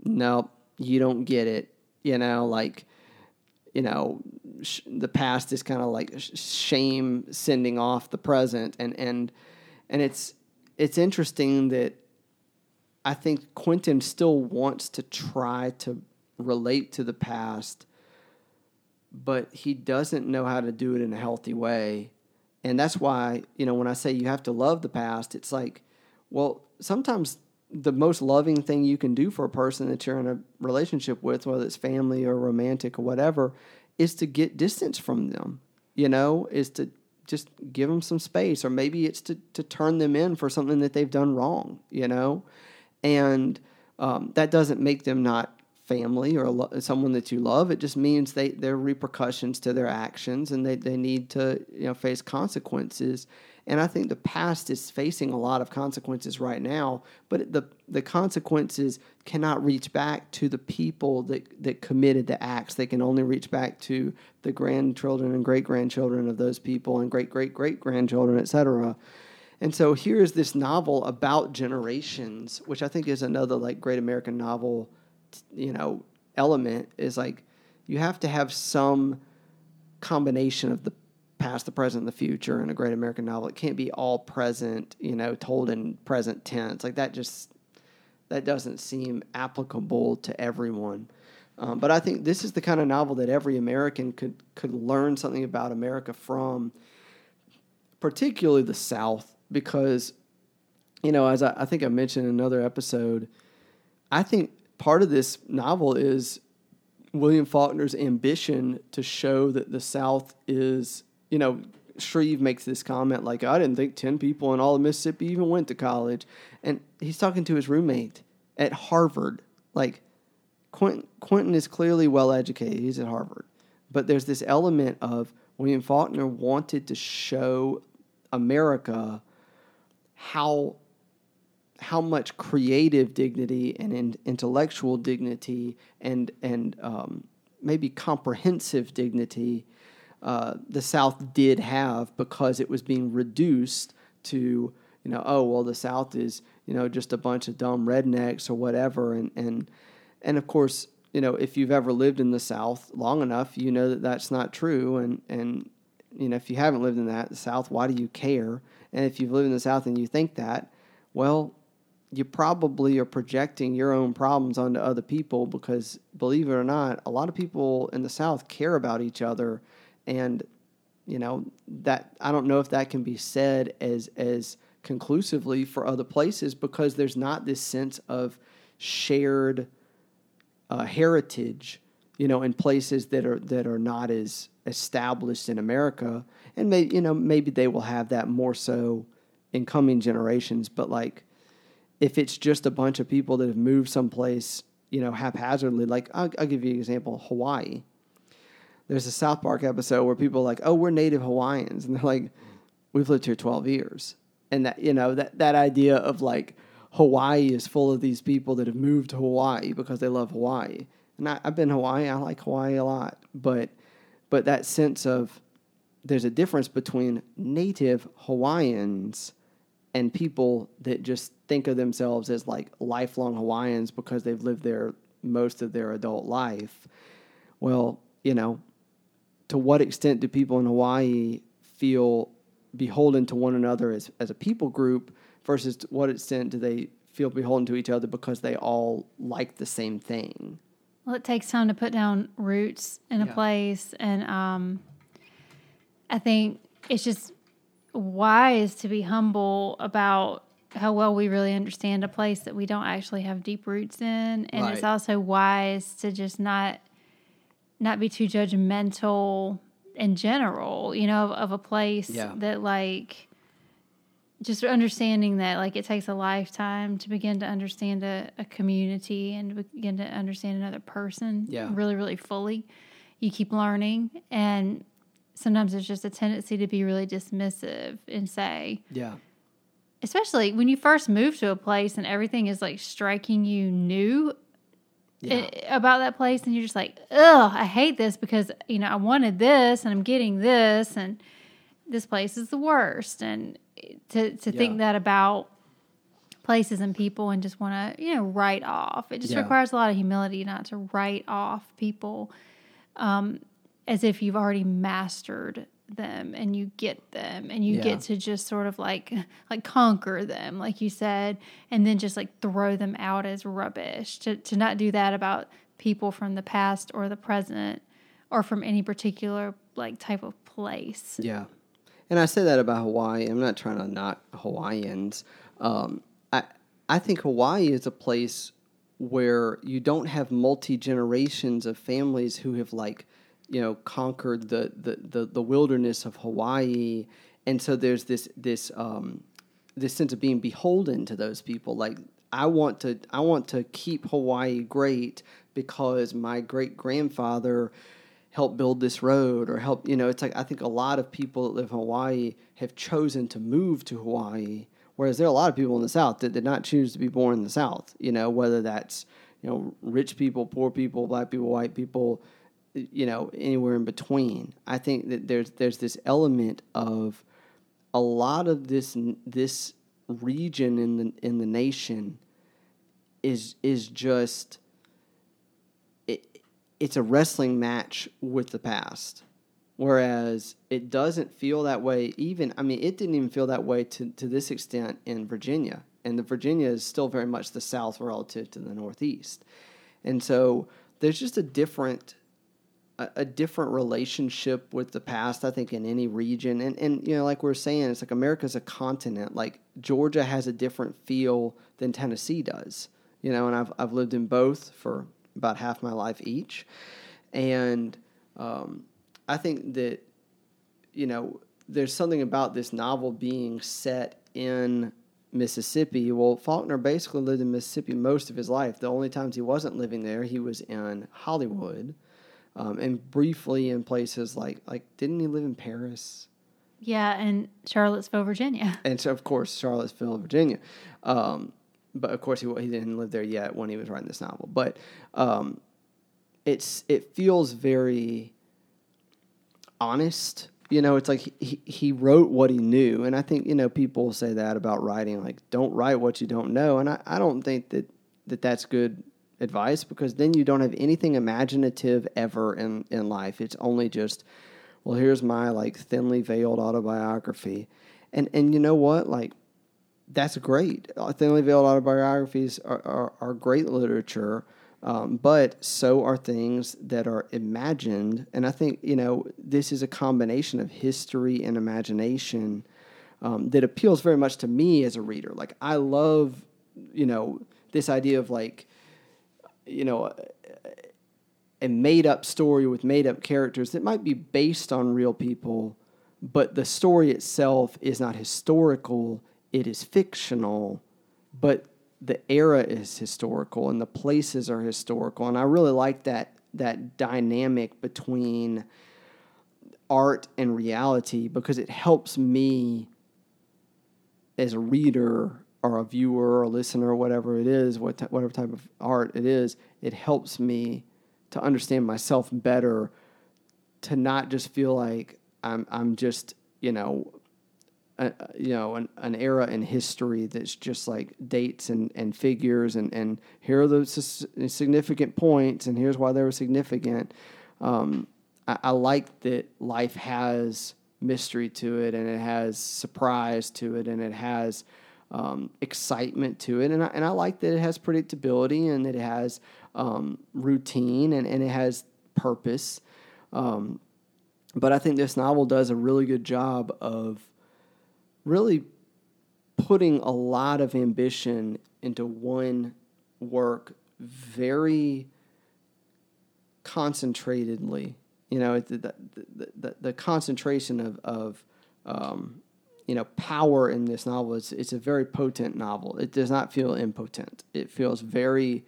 nope, you don't get it. You know, like, you know, sh- the past is kind of like sh- shame sending off the present, and and and it's it's interesting that I think Quentin still wants to try to relate to the past, but he doesn't know how to do it in a healthy way. And that's why, you know, when I say you have to love the past, it's like, well, sometimes the most loving thing you can do for a person that you're in a relationship with, whether it's family or romantic or whatever, is to get distance from them. You know, is to just give them some space, or maybe it's to to turn them in for something that they've done wrong, you know, and um, that doesn't make them not family or lo- someone that you love. It just means they there are repercussions to their actions, and they they need to you know face consequences. And I think the past is facing a lot of consequences right now, but the the consequences cannot reach back to the people that, that committed the acts. They can only reach back to the grandchildren and great grandchildren of those people and great great great grandchildren, etc. And so here's this novel about generations, which I think is another like great American novel, you know, element is like you have to have some combination of the past, the present, the future in a great American novel. It can't be all present, you know, told in present tense. Like that just that doesn't seem applicable to everyone. Um, but I think this is the kind of novel that every American could could learn something about America from, particularly the South, because, you know, as I, I think I mentioned in another episode, I think part of this novel is William Faulkner's ambition to show that the South is, you know, Shreve makes this comment like, I didn't think 10 people in all of Mississippi even went to college. And he's talking to his roommate at Harvard. Like, Quentin, Quentin is clearly well educated, he's at Harvard. But there's this element of William Faulkner wanted to show America how how much creative dignity and in, intellectual dignity and and um, maybe comprehensive dignity uh, the South did have because it was being reduced to you know oh well the South is you know just a bunch of dumb rednecks or whatever. And and and of course you know if you've ever lived in the South long enough you know that that's not true. And and you know if you haven't lived in that South why do you care? And if you've lived in the South and you think that well you probably are projecting your own problems onto other people because believe it or not a lot of people in the south care about each other and you know that i don't know if that can be said as as conclusively for other places because there's not this sense of shared uh, heritage you know in places that are that are not as established in america and maybe you know maybe they will have that more so in coming generations but like if it's just a bunch of people that have moved someplace, you know, haphazardly, like I'll, I'll, give you an example Hawaii. There's a South Park episode where people are like, oh, we're native Hawaiians. And they're like, we've lived here 12 years. And that, you know, that, that idea of like Hawaii is full of these people that have moved to Hawaii because they love Hawaii. And I, I've been Hawaii. I like Hawaii a lot. But, but that sense of there's a difference between native Hawaiians and people that just think of themselves as like lifelong Hawaiians because they've lived there most of their adult life. Well, you know, to what extent do people in Hawaii feel beholden to one another as, as a people group versus to what extent do they feel beholden to each other because they all like the same thing? Well, it takes time to put down roots in a yeah. place. And um, I think it's just wise to be humble about how well we really understand a place that we don't actually have deep roots in and right. it's also wise to just not not be too judgmental in general you know of, of a place yeah. that like just understanding that like it takes a lifetime to begin to understand a, a community and begin to understand another person yeah. really really fully you keep learning and sometimes there's just a tendency to be really dismissive and say, yeah. Especially when you first move to a place and everything is like striking you new yeah. about that place, and you're just like, ugh, I hate this because, you know, I wanted this and I'm getting this, and this place is the worst. And to, to yeah. think that about places and people and just want to, you know, write off, it just yeah. requires a lot of humility not to write off people. Um, as if you've already mastered them and you get them and you yeah. get to just sort of like like conquer them like you said and then just like throw them out as rubbish. To to not do that about people from the past or the present or from any particular like type of place. Yeah. And i say that about hawaii. I'm not trying to knock hawaiians. Um, i i think hawaii is a place where you don't have multi generations of families who have like you know, conquered the, the, the, the wilderness of Hawaii. And so there's this, this, um, this sense of being beholden to those people. Like I want to, I want to keep Hawaii great because my great grandfather helped build this road or help, you know, it's like, I think a lot of people that live in Hawaii have chosen to move to Hawaii. Whereas there are a lot of people in the South that did not choose to be born in the South, you know, whether that's, you know, rich people, poor people, black people, white people, you know, anywhere in between. I think that there's there's this element of a lot of this this region in the in the nation is is just it, it's a wrestling match with the past. Whereas it doesn't feel that way even i mean it didn't even feel that way to, to this extent in virginia. And the virginia is still very much the south relative to the northeast. And so there's just a different a, different relationship with the past i think in any region and and you know like we we're saying it's like america's a continent like georgia has a different feel than tennessee does you know and i've, I've lived in both for about half my life each and um, I think that you know there's something about this novel being set in Mississippi. Well, Faulkner basically lived in Mississippi most of his life. The only times he wasn't living there, he was in Hollywood, um, and briefly in places like like didn't he live in Paris? Yeah, and Charlottesville, Virginia. And so, of course, Charlottesville, Virginia. Um, but of course, he he didn't live there yet when he was writing this novel. But um, it's it feels very honest. You know, it's like he, he wrote what he knew. And I think, you know, people say that about writing, like, don't write what you don't know. And I, I don't think that, that that's good advice because then you don't have anything imaginative ever in, in life. It's only just, well, here's my like thinly veiled autobiography. And, and you know what? Like, that's great. Thinly veiled autobiographies are, are, are great literature um, but so are things that are imagined. And I think, you know, this is a combination of history and imagination um, that appeals very much to me as a reader. Like, I love, you know, this idea of like, you know, a made up story with made up characters that might be based on real people, but the story itself is not historical, it is fictional. But the era is historical and the places are historical and i really like that that dynamic between art and reality because it helps me as a reader or a viewer or a listener or whatever it is what t- whatever type of art it is it helps me to understand myself better to not just feel like i'm i'm just you know a, you know an, an era in history that's just like dates and, and figures and, and here are the significant points and here's why they were significant. Um, I, I, like that life has mystery to it and it has surprise to it and it has um, excitement to it and I, and I like that it has predictability and it has um, routine and, and it has purpose um, but I think this novel does a really good job of really putting a lot of ambition into one work very concentratedly. You know, the, the, the, the concentration of, of um, you know, power in this novel is it's a very potent novel. It does not feel impotent. It feels very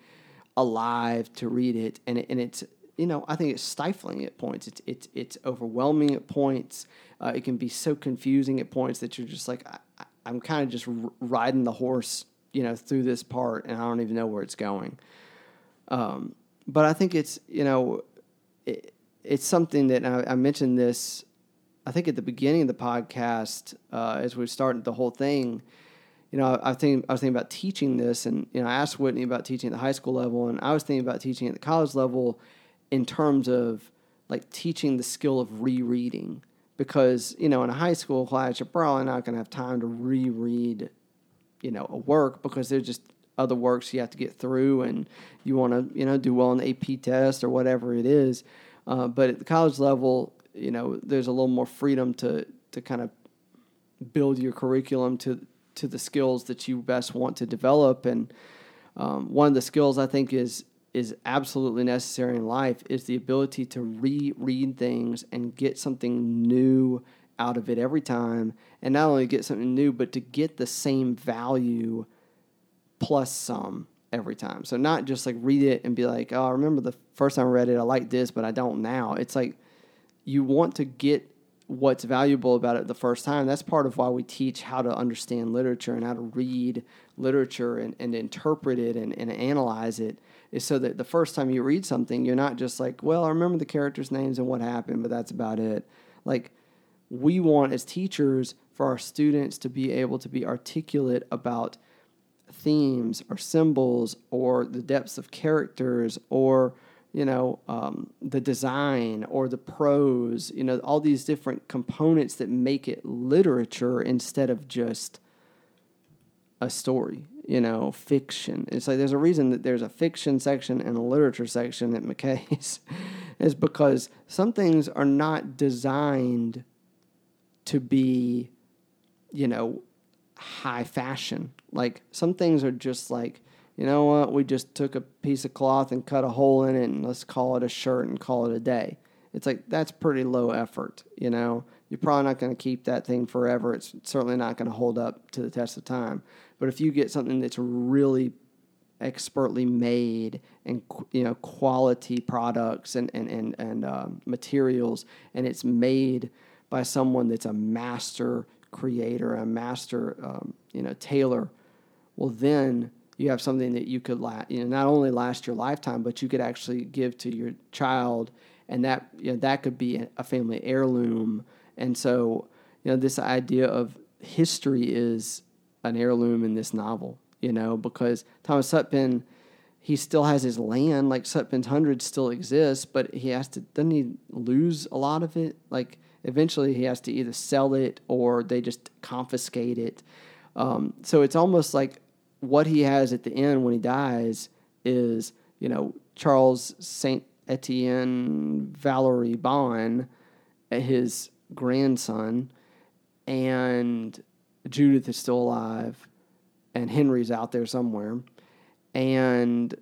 alive to read it, and it, and it's you know I think it's stifling at points. It's it's it's overwhelming at points. Uh, it can be so confusing at points that you're just like, I, am kind of just r- riding the horse, you know, through this part, and I don't even know where it's going. Um, but I think it's, you know, it, it's something that I, I, mentioned this, I think at the beginning of the podcast, uh, as we started the whole thing. You know, I think I was thinking about teaching this, and you know, I asked Whitney about teaching at the high school level, and I was thinking about teaching at the college level, in terms of like teaching the skill of rereading because you know in a high school class you're probably not going to have time to reread you know a work because there's just other works you have to get through and you want to you know do well on the AP test or whatever it is uh, but at the college level you know there's a little more freedom to to kind of build your curriculum to to the skills that you best want to develop. And um, one of the skills I think is is absolutely necessary in life is the ability to reread things and get something new out of it every time. And not only get something new but to get the same value plus some every time. So not just like read it and be like oh i remember the first time i read it i liked this but i don't now. It's like you want to get what's valuable about it the first time. That's part of why we teach how to understand literature and how to read literature and, and interpret it and, and analyze it is so that the first time you read something, you're not just like, well, I remember the characters' names and what happened, but that's about it. Like, we want as teachers for our students to be able to be articulate about themes or symbols or the depths of characters or you know, um, the design or the prose, you know, all these different components that make it literature instead of just a story, you know, fiction. It's like there's a reason that there's a fiction section and a literature section at McKay's, is because some things are not designed to be, you know, high fashion. Like some things are just like, you know what, we just took a piece of cloth and cut a hole in it and let's call it a shirt and call it a day. It's like that's pretty low effort, you know. You're probably not going to keep that thing forever. It's certainly not going to hold up to the test of time. But if you get something that's really expertly made and you know quality products and and and, and um, materials, and it's made by someone that's a master creator, a master um, you know tailor, well then you have something that you could la- you know not only last your lifetime but you could actually give to your child and that you know, that could be a family heirloom. And so you know this idea of history is an heirloom in this novel you know because Thomas Sutpen he still has his land like Sutpen's hundred still exists but he has to doesn't he lose a lot of it? Like eventually he has to either sell it or they just confiscate it. Um, so it's almost like what he has at the end when he dies is, you know, Charles Saint Etienne Valerie Bond, his grandson, and Judith is still alive, and Henry's out there somewhere, and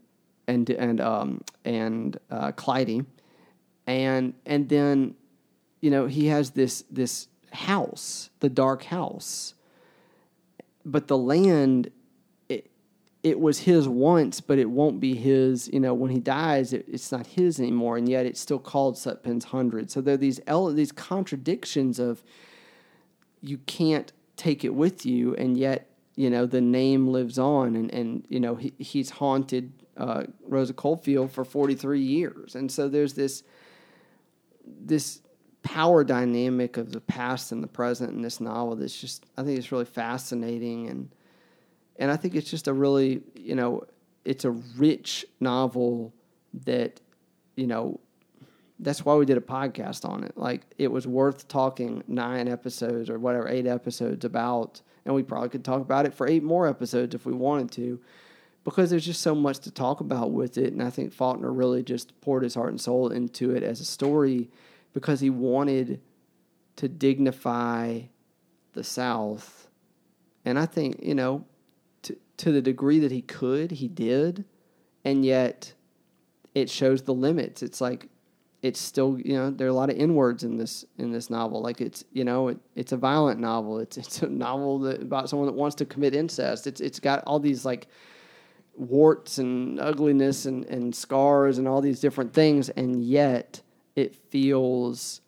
and and um and uh, Clytie, and and then, you know, he has this this house, the dark house, but the land it was his once, but it won't be his. You know, when he dies, it, it's not his anymore, and yet it's still called Sutpen's Hundred. So there are these these contradictions of you can't take it with you, and yet you know the name lives on, and and you know he, he's haunted uh, Rosa Coldfield for forty three years, and so there's this this power dynamic of the past and the present in this novel that's just I think it's really fascinating and and I think it's just a really you know it's a rich novel that you know that's why we did a podcast on it. Like it was worth talking nine episodes or whatever eight episodes about, and we probably could talk about it for eight more episodes if we wanted to, because there's just so much to talk about with it. And I think Faulkner really just poured his heart and soul into it as a story because he wanted to dignify the South. And I think you know to the degree that he could, he did, and yet it shows the limits. It's like it's still you know there are a lot of n words in this in this novel. Like it's you know it, it's a violent novel. It's it's a novel that, about someone that wants to commit incest. It's it's got all these like warts and ugliness and, and scars and all these different things, and yet it feels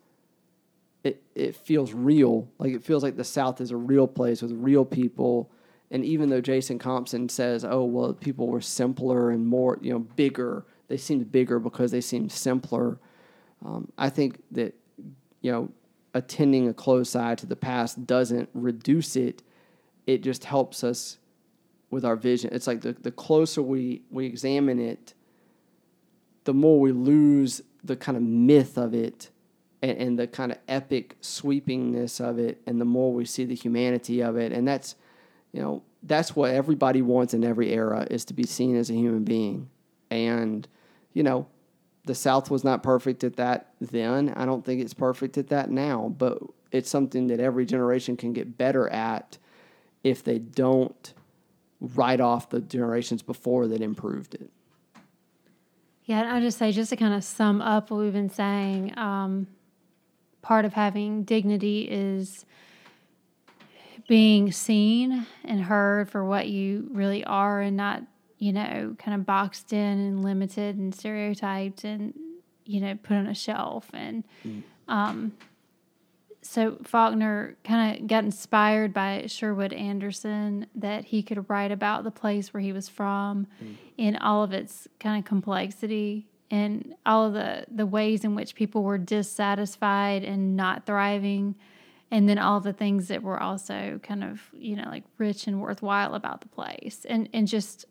it it feels real. Like it feels like the South is a real place with real people and even though Jason Compson says, "Oh well, people were simpler and more, you know, bigger. They seemed bigger because they seemed simpler." Um, I think that you know, attending a close eye to the past doesn't reduce it. It just helps us with our vision. It's like the, the closer we, we examine it, the more we lose the kind of myth of it and, and the kind of epic sweepingness of it, and the more we see the humanity of it. And that's you know, that's what everybody wants in every era is to be seen as a human being. And, you know, the South was not perfect at that then. I don't think it's perfect at that now, but it's something that every generation can get better at if they don't write off the generations before that improved it. Yeah, I'll just say, just to kind of sum up what we've been saying, um, part of having dignity is being seen and heard for what you really are and not, you know, kind of boxed in and limited and stereotyped and, you know, put on a shelf. And mm. um, so Faulkner kind of got inspired by Sherwood Anderson that he could write about the place where he was from mm. in all of its kind of complexity and all of the, the ways in which people were dissatisfied and not thriving and then all the things that were also kind of you know like rich and worthwhile about the place and and just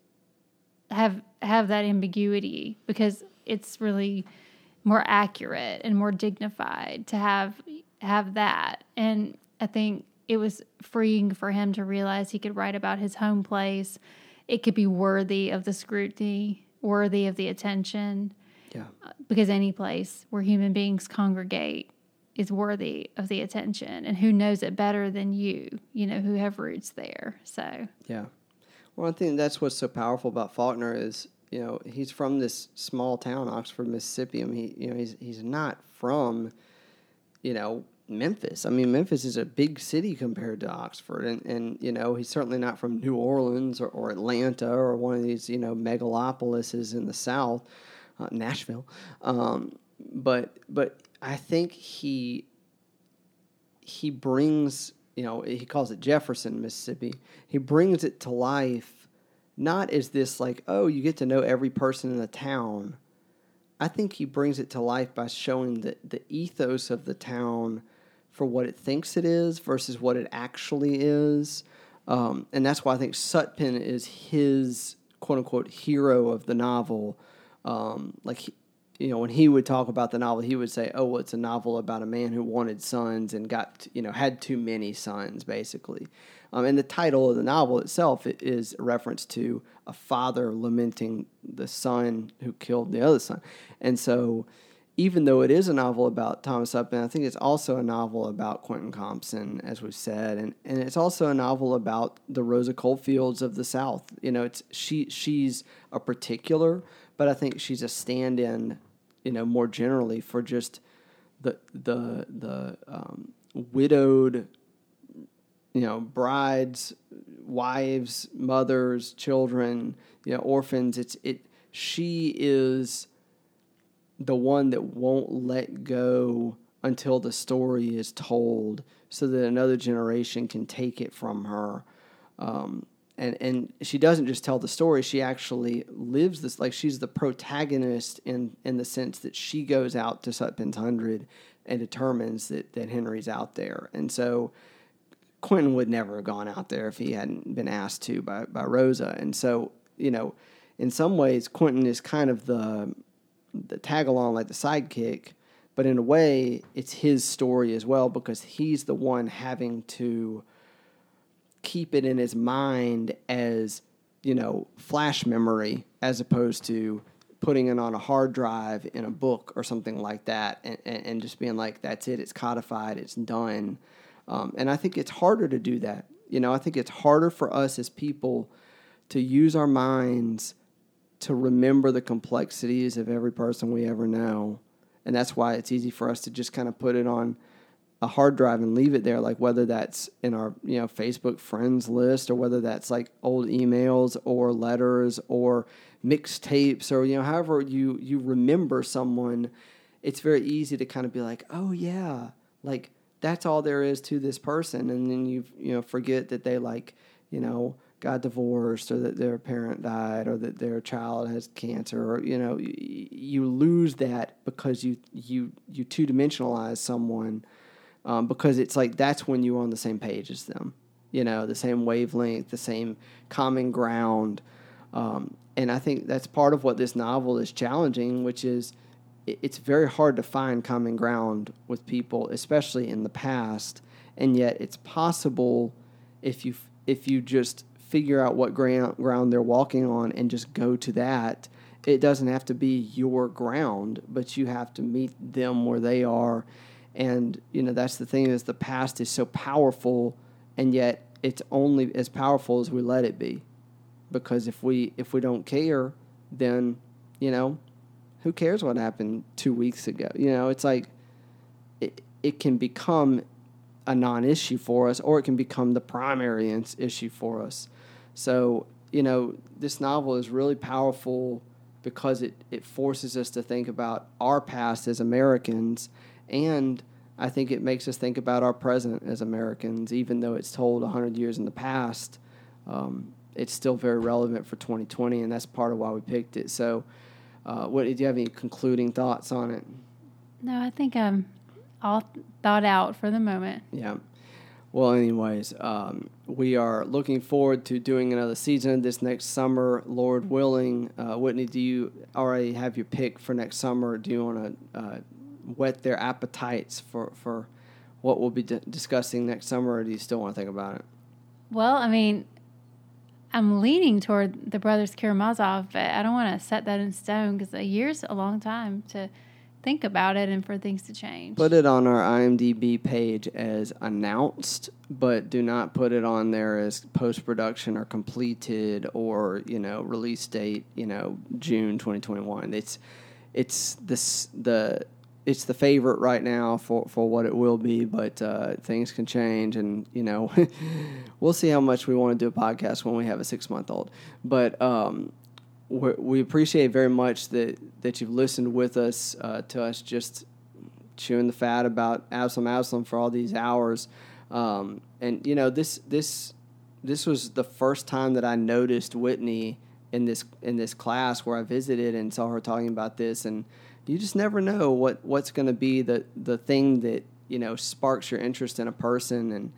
have have that ambiguity because it's really more accurate and more dignified to have have that. And i think it was freeing for him to realize he could write about his home place. It could be worthy of the scrutiny worthy of the attention. Yeah. Because any place where human beings congregate is worthy of the attention and who knows it better than you, you know, who have roots there. So, yeah. Well, I think that's what's so powerful about Faulkner is, you know, he's from this small town, Oxford, Mississippi. I mean, he, you know, he's, he's not from, you know, Memphis. I mean, Memphis is a big city compared to Oxford, and, and you know he's certainly not from New Orleans or, or Atlanta or one of these you know megalopolises in the South, uh, Nashville. Um, but but I think he he brings you know he calls it Jefferson, Mississippi. He brings it to life, not as this like oh you get to know every person in the town. I think he brings it to life by showing the the ethos of the town for what it thinks it is versus what it actually is. Um, and that's why I think Sutpen is his quote unquote hero of the novel. Um, like he, you know, when he would talk about the novel, he would say, "Oh, well, it's a novel about a man who wanted sons and got, you know, had too many sons, basically." Um, and the title of the novel itself is a reference to a father lamenting the son who killed the other son. And so, even though it is a novel about Thomas Sutpen, I think it's also a novel about Quentin Compson, as we've said, and, and it's also a novel about the Rosa Coldfields of the South. You know, it's she she's a particular, but I think she's a stand-in you know, more generally for just the the the um, widowed, you know, brides, wives, mothers, children, you know, orphans. It's it. She is the one that won't let go until the story is told, so that another generation can take it from her. Um, and and she doesn't just tell the story she actually lives this like she's the protagonist in in the sense that she goes out to Sutpen's Hundred and determines that that Henry's out there. And so Quentin would never have gone out there if he hadn't been asked to by by Rosa. And so you know in some ways Quentin is kind of the the tag along like the sidekick but in a way it's his story as well because he's the one having to keep it in his mind as you know flash memory as opposed to putting it on a hard drive in a book or something like that and, and, just being like that's it it's codified it's done. Um, and i think it's harder to do that. You know i think it's harder for us as people to use our minds to remember the complexities of every person we ever know. And that's why it's easy for us to just kind of put it on a hard drive and leave it there like whether that's in our you know facebook friends list or whether that's like old emails or letters or mixtapes or you know however you you remember someone it's very easy to kind of be like oh yeah like that's all there is to this person. And then you you know forget that they like you know got divorced or that their parent died or that their child has cancer or you know you, you lose that because you you you two dimensionalize someone um, because it's like that's when you're on the same page as them, you know, the same wavelength, the same common ground. Um, and I think that's part of what this novel is challenging, which is it's very hard to find common ground with people, especially in the past. And yet, it's possible if you if you just figure out what ground ground they're walking on and just go to that. It doesn't have to be your ground, but you have to meet them where they are and you know that's the thing is the past is so powerful, and yet it's only as powerful as we let it be. Because if we if we don't care, then you know who cares what happened two weeks ago? You know, it's like it, it can become a non-issue for us, or it can become the primary issue for us. So, you know, this novel is really powerful because it, it forces us to think about our past as Americans, and I think it makes us think about our present as Americans, even though it's told 100 years in the past. Um, it's still very relevant for 2020, and that's part of why we picked it. So, uh, what did you have any concluding thoughts on it? No, I think I'm all thought out for the moment. Yeah. Well, anyways, um, we are looking forward to doing another season this next summer, Lord willing. Uh, Whitney, do you already have your pick for next summer? Do you want to uh, whet their appetites for, for what we'll be d- discussing next summer, or do you still want to think about it? Well, I mean, I'm leaning toward the Brothers Karamazov, but I don't want to set that in stone because a year's a long time to think about it and for things to change. Put it on our IMDb page as announced, but do not put it on there as post production or completed or you know release date. You know June 2021. It's it's this the it's the favorite right now for, for what it will be, but uh, things can change, and you know, we'll see how much we want to do a podcast when we have a six month old. But um, we appreciate very much that that you've listened with us uh, to us just chewing the fat about Absalom Absalom for all these hours. Um, and you know this this this was the first time that I noticed Whitney in this in this class where I visited and saw her talking about this and you just never know what what's going to be the the thing that you know sparks your interest in a person and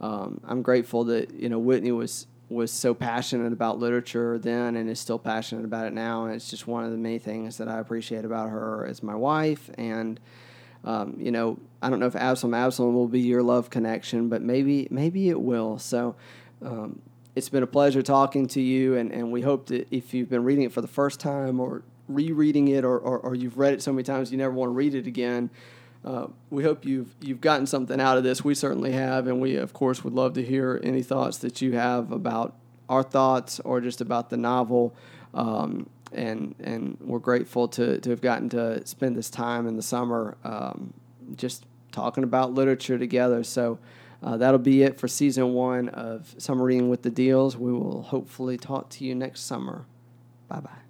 um, I'm grateful that you know Whitney was was so passionate about literature then and is still passionate about it now. And it's just one of the many things that I appreciate about her as my wife. And, um, you know, I don't know if Absalom Absalom will be your love connection, but maybe, maybe it will. So, um, it's been a pleasure talking to you. And, and we hope that if you've been reading it for the first time or rereading it or, or, or you've read it so many times you never want to read it again, uh, we hope you've you've gotten something out of this. We certainly have, and we of course would love to hear any thoughts that you have about our thoughts or just about the novel. Um, and and we're grateful to to have gotten to spend this time in the summer um, just talking about literature together. So. Uh, that'll be it for season one of Summer Reading with the Deals. We will hopefully talk to you next summer. Bye bye.